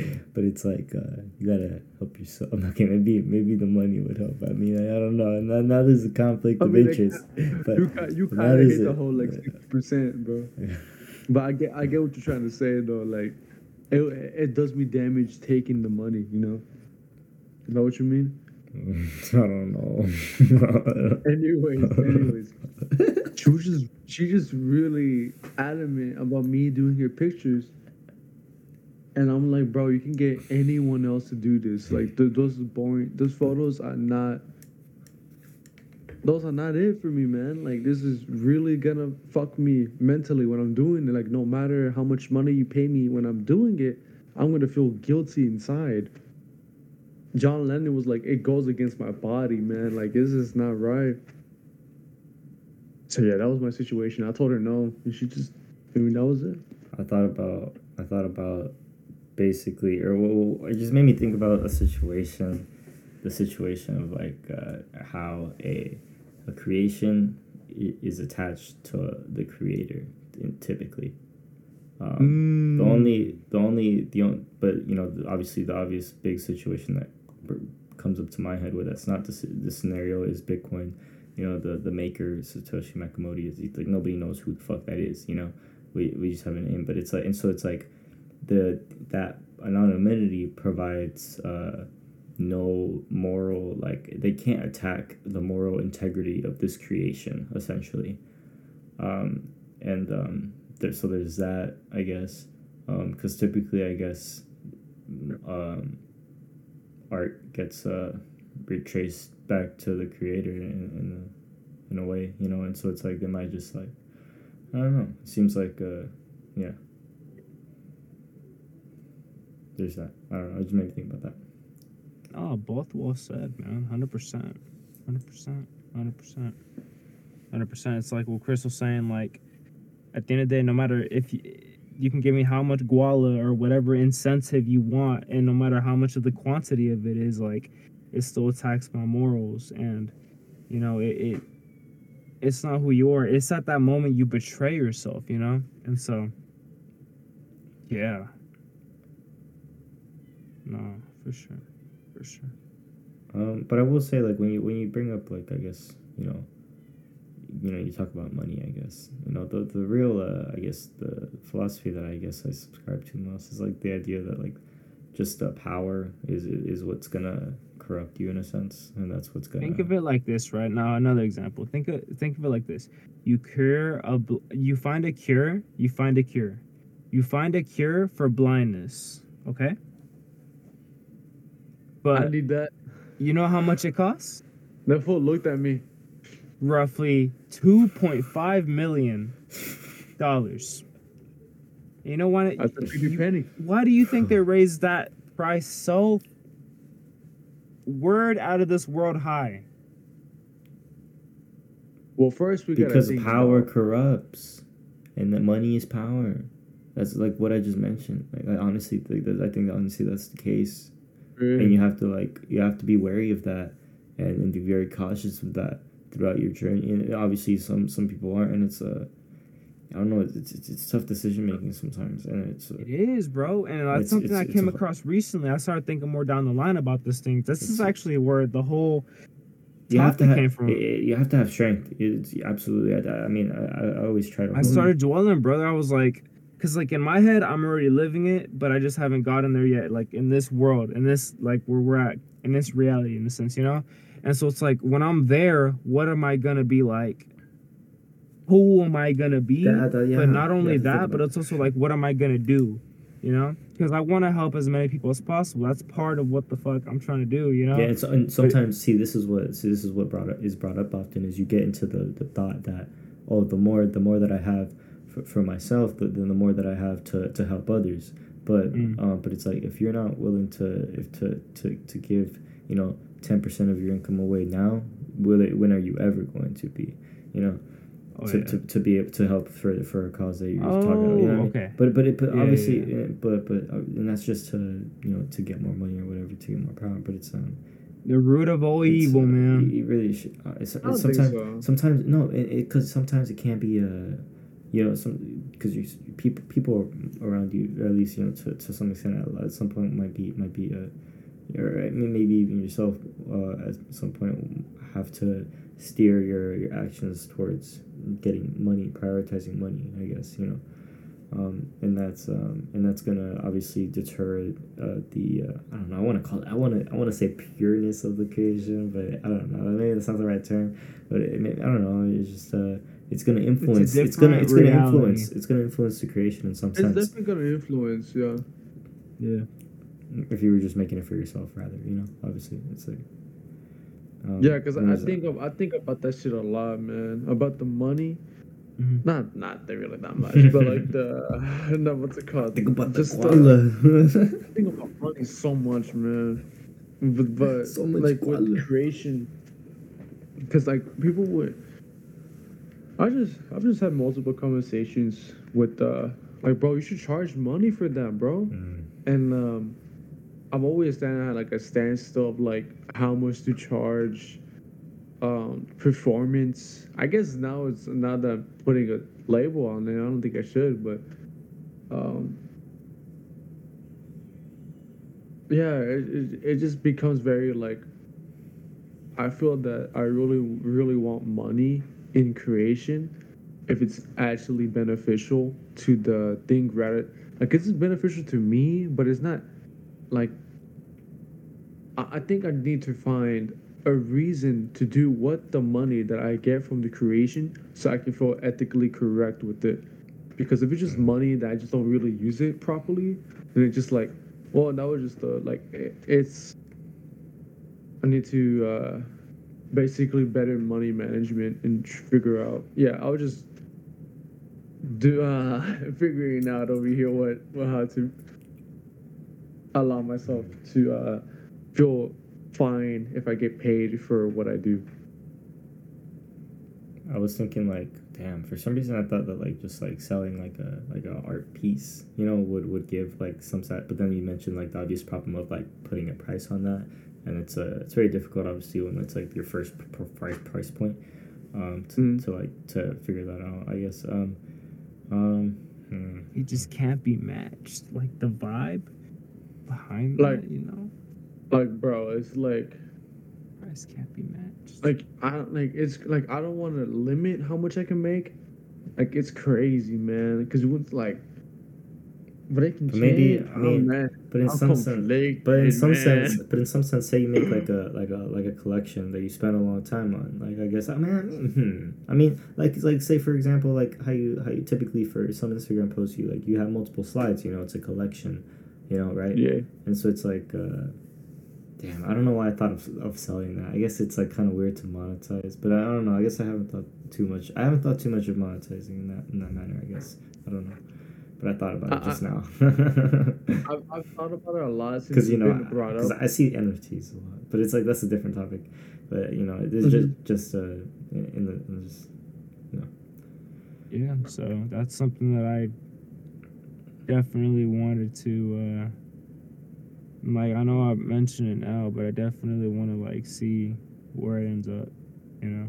but it's like uh, you gotta help yourself okay maybe maybe the money would help i mean i, I don't know now, now there's a conflict I of mean, like, interest but You you kind of hit the whole like sixty percent, bro. But I get I get what you're trying to say though. Like, it it does me damage taking the money. You know. Is that what you mean? i don't know Anyways, anyways, she was just she just really adamant about me doing her pictures. And I'm like, bro, you can get anyone else to do this. Like, th- those boring, those photos are not. Those are not it for me, man. Like, this is really gonna fuck me mentally when I'm doing it. Like, no matter how much money you pay me when I'm doing it, I'm gonna feel guilty inside. John Lennon was like, it goes against my body, man. Like, this is not right. So yeah, that was my situation. I told her no, and she just, I mean, that was it. I thought about I thought about basically, or well, it just made me think about a situation, the situation of like uh, how a a creation is attached to the creator typically. Um, The Mm. only the only the only, but you know obviously the obvious big situation that comes up to my head where that's not the, the scenario is Bitcoin. You know the the maker Satoshi Nakamoto is like nobody knows who the fuck that is. You know we, we just have a name, but it's like and so it's like the that anonymity provides uh, no moral like they can't attack the moral integrity of this creation essentially, um, and um, there, so there's that I guess. Because typically I guess um, art gets uh, retraced back to the creator in, in, a, in a way you know? And so it's like they might just like I don't know. It seems like uh, yeah there's that I don't know just made me think about that Oh, both well said, man. Hundred percent, hundred percent, hundred percent, hundred percent. It's like what Chris was saying. Like, at the end of the day, no matter if you, you can give me how much guala or whatever incentive you want, and no matter how much of the quantity of it is, like, it still attacks my morals, and you know, it, it it's not who you are. It's at that moment you betray yourself, you know, and so, yeah. No, for sure, for sure. Um, but I will say, like when you when you bring up like I guess you know, you know you talk about money. I guess you know the the real uh, I guess the philosophy that I guess I subscribe to most is like the idea that like just the power is is what's gonna corrupt you in a sense, and that's what's gonna Think of it like this, right? Now, another example. Think of think of it like this: you cure a bl- you find a cure, you find a cure, you find a cure for blindness. Okay. I But need that. you know how much it costs? That fool looked at me. Roughly two point five million dollars. You know why? That's a pretty you- penny. Why do you think they raised that price so word out of this world high? Well, first we gotta because think power about- corrupts, and that money is power. That's like what I just mentioned. Like I honestly think that I think honestly that's the case, and you have to like you have to be wary of that, and, and be very cautious of that throughout your journey. And obviously, some some people aren't, and it's a, I don't know, it's it's, it's tough decision making sometimes, and it's. Uh, It is, bro, and that's It's- something it's- I came across recently. I started thinking more down the line about this thing. This is actually where the whole you have to have came from. i- i- you have to have strength. It's absolutely. I, I mean, I, I I always try to. I started dwelling, brother. I was like, because like in my head, I'm already living it, but I just haven't gotten there yet. Like in this world, in this like where we're at, in this reality, in a sense, you know. And so it's like when I'm there, what am I gonna be like? Who am I gonna be? That- that- yeah, but not only think that, but it's also like, what am I gonna do? You know, because I want to help as many people as possible. That's part of what the fuck I'm trying to do. You know. Yeah, and, so, and sometimes see this is what see this is what brought up is brought up often is you get into the, the thought that oh the more the more that I have for, for myself the, then the more that I have to, to help others but Mm. um, but it's like if you're not willing to if to, to, to give you know ten percent of your income away now will it when are you ever going to be you know Oh, to, yeah. to, to be able to help for for a cause that you're talking about. You know what I Oh, mean? But but it but Yeah, yeah, obviously yeah. uh, but but uh, and that's just to you know to get more money or whatever to get more power. But it's um the root of all it's, evil, uh, man. You really should. Uh, it's, it's sometimes so. sometimes no it because sometimes it can't be uh you know some because you people people around you or at least you know to, to some extent at, at some point might be might be uh or I mean, maybe even yourself uh, at some point have to steer your, your actions towards getting money, prioritizing money. I guess you know, um, and that's um, and that's gonna obviously deter uh, the uh, I don't know. I want to call it. I want to I want to say pureness of the creation, but I don't know. Maybe that's not the right term. But it, I don't know. It's just uh, it's gonna influence. It's, gonna different it's gonna influence. It's gonna influence the creation in some It's sense. It's definitely gonna influence, yeah. Yeah. if you were just making it for yourself, rather, you know. Obviously, it's like. Um, Yeah, because and I think of, I think about that shit a lot, man. About the money, Mhm. not not that really that much, but like the no, what's it called? Think about the Just koala. think about money so much, man. But, but So much like koala. with creation, because like people would. I just I've just had multiple conversations with uh like bro, you should charge money for that, bro. Mm. And um, I'm always standing at like a standstill of like how much to charge um, performance. I guess now it's now that I'm putting a label on it. I don't think I should, but um, yeah, it, it, it just becomes very like. I feel that I really really want money in creation if it's actually beneficial to the thing rather like it's beneficial to me but it's not like I, I think i need to find a reason to do what the money that i get from the creation so i can feel ethically correct with it. Because if it's just money that i just don't really use it properly then it's just like well that was just the like it, it's i need to uh basically better money management and figure out yeah i'll just do uh figuring out over here what, what how to allow myself to uh feel fine if I get paid for what I do. I was thinking like, damn. For some reason, I thought that like just like selling like a like a art piece, you know, would would give like some side. But then you mentioned like the obvious problem of like putting a price on that, and it's uh it's very difficult obviously when it's like your first p- p- price price point, um to, Mm. to like to figure that out. I guess um um. hmm. It just can't be matched. Like the vibe behind Like- that, you know, Like bro, it's like price can't be matched. like I don't like it's like I don't want to limit how much I can make. Like it's crazy, man. Because it was like, but it can But maybe- change. I oh, mean, man. But in I'm some sense, But in some man. sense, but in some sense, say you make like a like a like a collection that you spend a long time on. Like I guess I mean, I mean, hmm. I mean, like like say for example, like how you how you typically for some Instagram posts you like you have multiple slides. You know, it's a collection. You know, right? yeah. And so it's like, uh, damn, I don't know why I thought of, of selling that. I guess it's like kind of weird to monetize, but I don't know. I guess I haven't thought too much. I haven't thought too much of monetizing in that in that manner. I guess I don't know. But I thought about it I- just now. I've, I've thought about it a lot since Because you know, been brought because up. I see NFTs a lot, but it's like that's a different topic. But you know, it's Mhm. just just uh, in in the in just Yeah, so that's something that I definitely wanted to uh like I know I mentioned it now, but I definitely want to like see where it ends up, you know.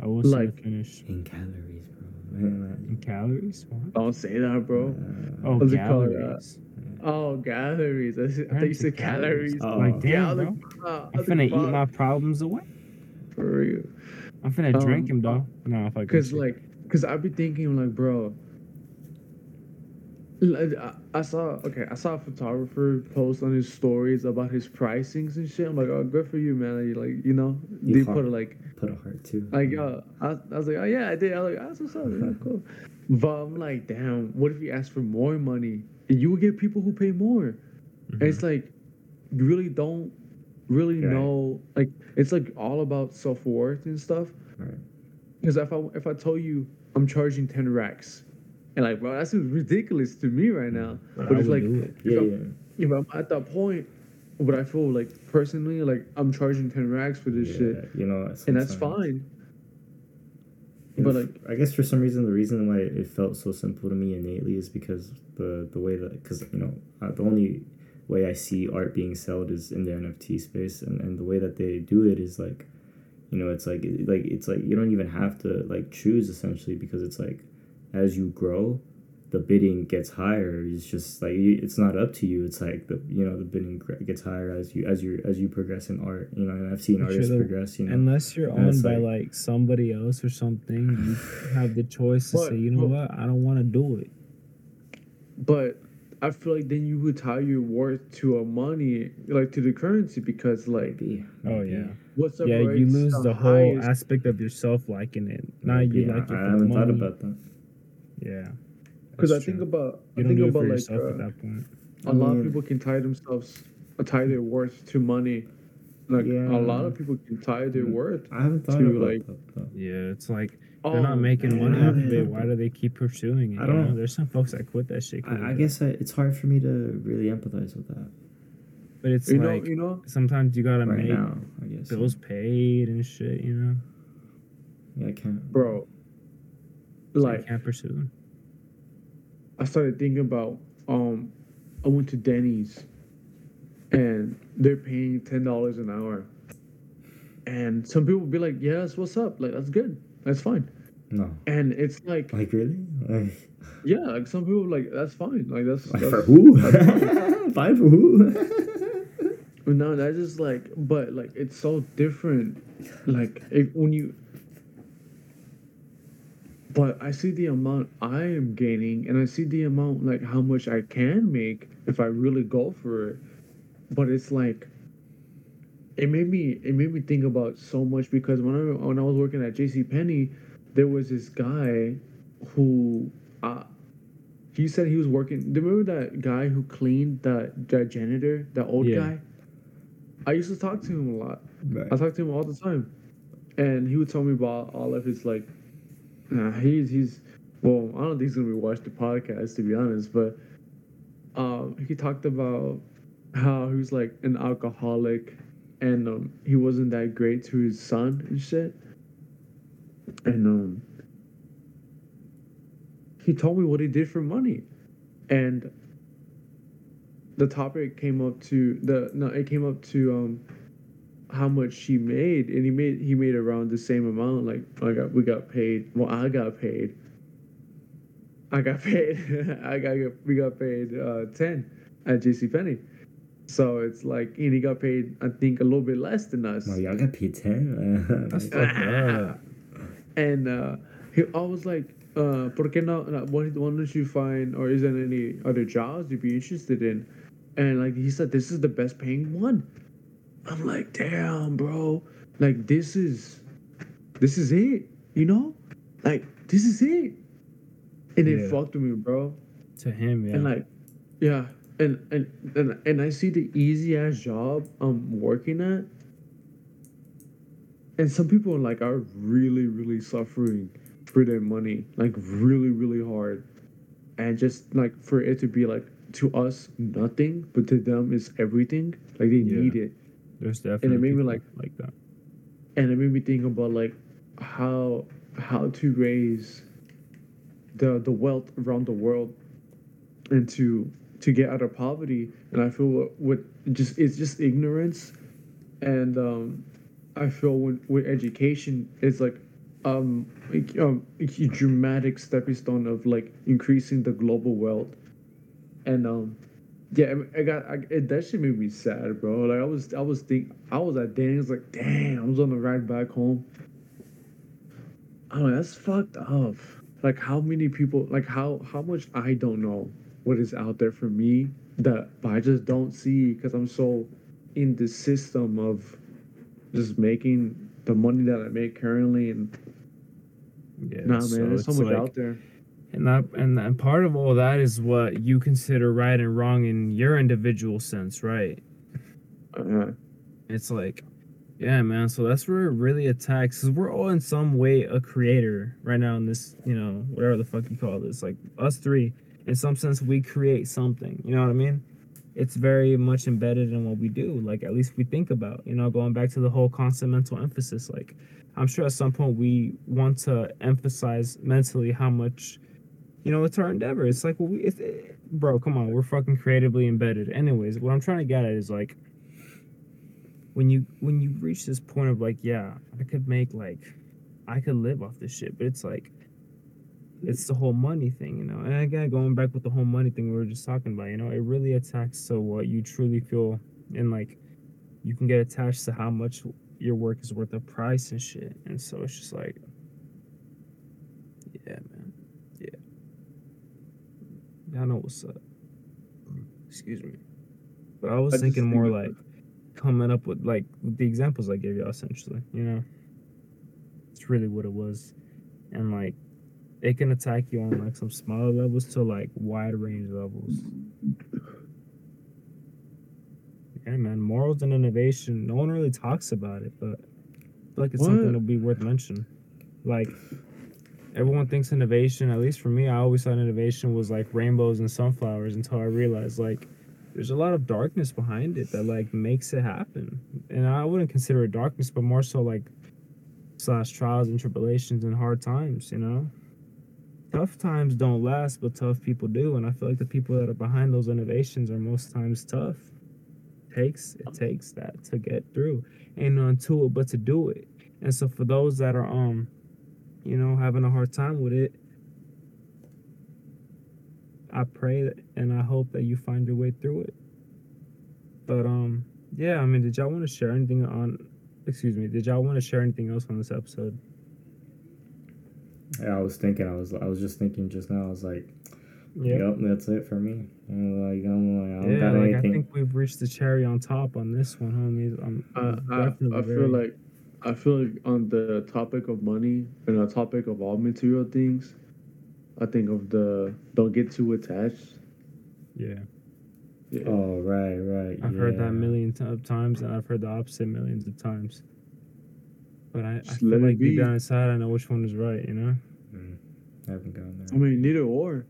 I will see Like- the finish in calories, bro. Man, in calories. What? Don't say that, bro. uh, Oh, What's it called, calories. Oh, galleries. I, I thought you said calories. Oh. Like damn, bro. uh, I'm finna eat my problems away. for real. I'm finna drink Um, him though. No, if I. Cause like, cause I be thinking like, bro. I, I saw okay. I saw a photographer post on his stories about his pricings and shit. I'm like, oh, good for you, man. You like, you know, You put a, like, put a heart too. like, uh, I, I was like, oh yeah, I did. I was like, that's what's up. Yeah, cool. But I'm like, damn. What if you ask for more money? And you will get people who pay more. And it's like, you really don't really Right. know. Like, it's like all about self worth and stuff. Right. Because if I if I told you I'm charging ten racks, and like, bro, that seems ridiculous to me right now. But But, I it's like, it. Yeah, if yeah. I'm, if I'm at that point, but I feel like personally, like I'm charging ten racks for this yeah, shit, You know, and that's fine. Yeah, But like, I guess for some reason, the reason why it felt so simple to me innately is because the the way that because you know uh, the only way I see art being sold is in the NFT space, and, and the way that they do it is like, you know, it's like like it's like you don't even have to like choose essentially because it's like as you grow, the bidding gets higher. It's just like it's not up to you. It's like the you know the bidding gets higher as you as you as you progress in art. You know, and I've seen But artists the- progress. You know, Unless you're And owned by like- like somebody else or something, you have the choice to But- say, you know but- what, I don't want to do it. but I feel like then you would tie your worth to a money, like to the currency, because like maybe. Oh maybe. yeah, what yeah. You lose the, whole highest- aspect of yourself liking it. Not Maybe. you like it for I, I haven't money. thought about that. Yeah, Because I think about I you don't think about for like uh, at that point. a lot of people can tie themselves uh, tie their worth to money. Like Yeah. a lot of people can tie their Mm. worth. I haven't thought to, about like- that. Though. Yeah, it's like Oh, they're not making money man. off of it. Why do they keep pursuing it? I you know? don't- know. There's some folks that quit that shit. I, I guess I, it's hard for me to really empathize with that but it's you like know, you know, sometimes you gotta right make now. I guess bills paid and shit. You know, Yeah, I can't. bro. Like can't pursue. I started thinking about um I went to Denny's and they're paying ten dollars an hour. And some people be like, "Yes, what's up. Like that's good. That's fine. No. And it's like Like really? Like, yeah, like some people like that's fine. Like that's, like that's for who? Fine for who? No, that's just like, but like it's so different. Like if, when you, but I see the amount I am gaining, and I see the amount like how much I can make if I really go for it. But it's like, it made me it made me think about so much because when I when I was working at J.C. Penney, there was this guy who, uh, he said he was working. Do you remember that guy who cleaned that that janitor, that old Yeah. guy? I used to talk to him a lot. Right. I talked to him all the time, and he would tell me about all of his like. Nah, he's he's well. I don't think he's gonna be watch the podcast to be honest, but um, he talked about how he was like an alcoholic, and um, he wasn't that great to his son and shit. And um, he told me what he did for money, and the topic came up to the no, it came up to um how much he made, and he made he made around the same amount. Like I got we got paid. Well, I got paid. I got paid. I got we got paid uh, ten at JC Penney. So it's like, and he got paid, I think, a little bit less than us. No, y'all got paid ten. That's Like, fucked up. And uh, he, I was like, uh, ¿por qué no? Why, why don't you find, or is there any other jobs you'd be interested in? And like he said, this is the best paying one. I'm like, damn, bro. Like this is, this is it. You know, like this is it. And it fucked with me, bro. To him, yeah. And like, yeah, and and and and I see the easy ass job I'm working at, and some people like are really really suffering for their money, like really really hard, and just like for it to be like to us nothing, but to them is everything. Like they Yeah. need it, There's definitely made me like- like that. and it made me think about like how how to raise the the wealth around the world and to to get out of poverty. And I feel what, what just it's just ignorance, and um, I feel when with education it's like um, um a dramatic stepping stone of like increasing the global wealth, and um. Yeah, I got I, it, that shit made me sad, bro. Like I was, I was think, I was at Danny's like, damn, I was on the ride back home. Oh, that's fucked up. Like how many people, like how how much I don't know what is out there for me that but I just don't see because I'm so in the system of just making the money that I make currently and Yeah, nah, man, there's so much like- out there. And that and, and part of all that is what you consider right and wrong in your individual sense, right? Uh, It's like, yeah, man. So that's where it really attacks. Cause we're all in some way a creator right now in this, you know, whatever the fuck you call this. Like us three, in some sense, we create something. You know what I mean? It's very much embedded in what we do. Like at least we think about. You know, going back to the whole constant mental emphasis. Like I'm sure at some point we want to emphasize mentally how much. You know, it's our endeavor. It's like, well, we, it, bro, come on, we're fucking creatively embedded. Anyways, what I'm trying to get at is like, when you when you reach this point of like yeah i could make like i could live off this shit but it's like it's the whole money thing you know and again going back with the whole money thing we were just talking about you know it really attacks to what you truly feel and like you can get attached to how much your work is worth a price and shit and so it's just like yeah man yeah y'all know what's up excuse me but i was I thinking more like coming up with like the examples I gave you essentially, you know. It's really what it was. And like it can attack you on like some smaller levels to like wide range levels. Yeah, man. Morals and innovation. No one really talks about it, but I feel like it's something What? that'll be worth mentioning. Like everyone thinks innovation, at least for me, I always thought innovation was like rainbows and sunflowers until I realized like there's a lot of darkness behind it that like makes it happen. And I wouldn't consider it darkness, but more so like slash trials and tribulations and hard times, you know? Tough times don't last, but tough people do. And I feel like the people that are behind those innovations are most times tough. It Takes it takes that to get through. Ain't none to it but to do it. And so for those that are um, you know, having a hard time with it, I pray and I hope that you find your way through it. But um, yeah, I mean, did y'all want to share anything on? Excuse me, did y'all want to share anything else on this episode? Yeah, I was thinking. I was. I was just thinking just now. I was like, Yeah, "Yep, that's it for me." I'm like, I'm like, I don't yeah. got Like I think we've reached the cherry on top on this one, homies. I'm, I, I'm I, definitely I very- feel like I feel like on the topic of money and the topic of all material things, I think of the don't get too attached. yeah. Yeah. Oh right, right. I've heard that millions of times, and I've heard the opposite millions of times. But I, I Just feel like deep be. down inside, I know which one is right. You know, Mm, I haven't gone there. I mean, neither or.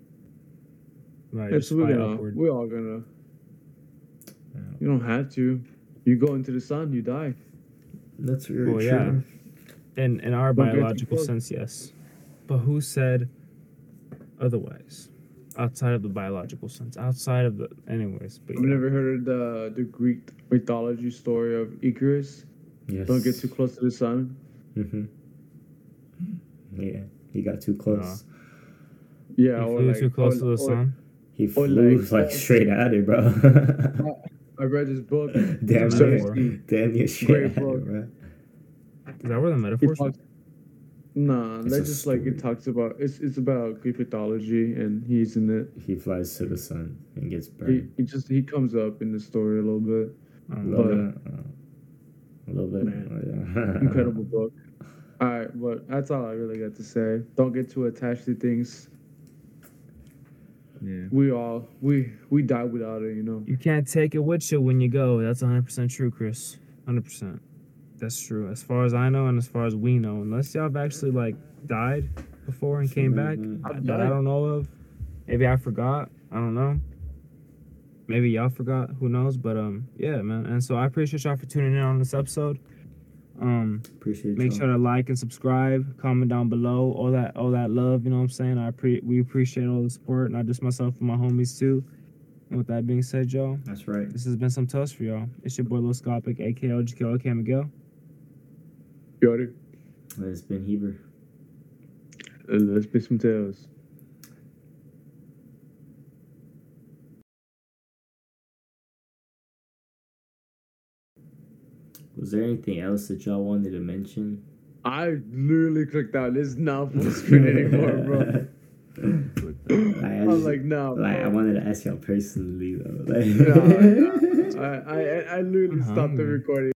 right? It's Just we're gonna, we're all gonna. Yeah. You don't have to. You go into the sun, you die. That's very Well, true. yeah. in in our Don't get too biological sense, yes. But who said otherwise? Outside of the biological sense, outside of the, anyways. But I've yeah. never heard of the the Greek mythology story of Icarus. Yes. Don't get too close to the sun. Mm-hmm. Yeah, he got too close. Yeah, He or flew like, too close or- to the or- sun. He Or flew like- like, straight at it, bro. I read this book. Damn It's a near, damn near straight Great book. bro. Is that where the It metaphors? talks, nah, It's that's a just like it talks about. It's it's about Greek mythology, and he's in it. He flies to the sun and gets He, burned. he just he comes up in the story a little bit. I A don't little know. bit. uh, a little bit. Man. oh, yeah. Incredible book. All right, but that's all I really got to say. Don't get too attached to things. Yeah. We all we we die without it, you know. You can't take it with you when you go. That's 100% true, Chris. 100%. That's true. As far as I know, and as far as we know, unless y'all have actually like died before and came back, Mhm. that I don't know of. Maybe I forgot. I don't know. Maybe y'all forgot. Who knows? But um, yeah, man. And so I appreciate y'all for tuning in on this episode. Um, Appreciate make y'all. sure to like and subscribe, comment down below, all that, all that love. You know what I'm saying? I pre- we appreciate all the support, not just myself, but my homies too. And with that being said, y'all, That's right. this has been some toast for y'all. It's your boy Lil Scopic, aka OGK, okay Miguel. You already? It's been Heber. Uh, Let's be Sum Tales. Was there anything else that y'all wanted to mention? I literally clicked out. It's not full screen anymore, bro. I, was like, no. like I wanted to ask y'all personally though. Like, Nah, nah. I, I I literally I'm stopped the recording.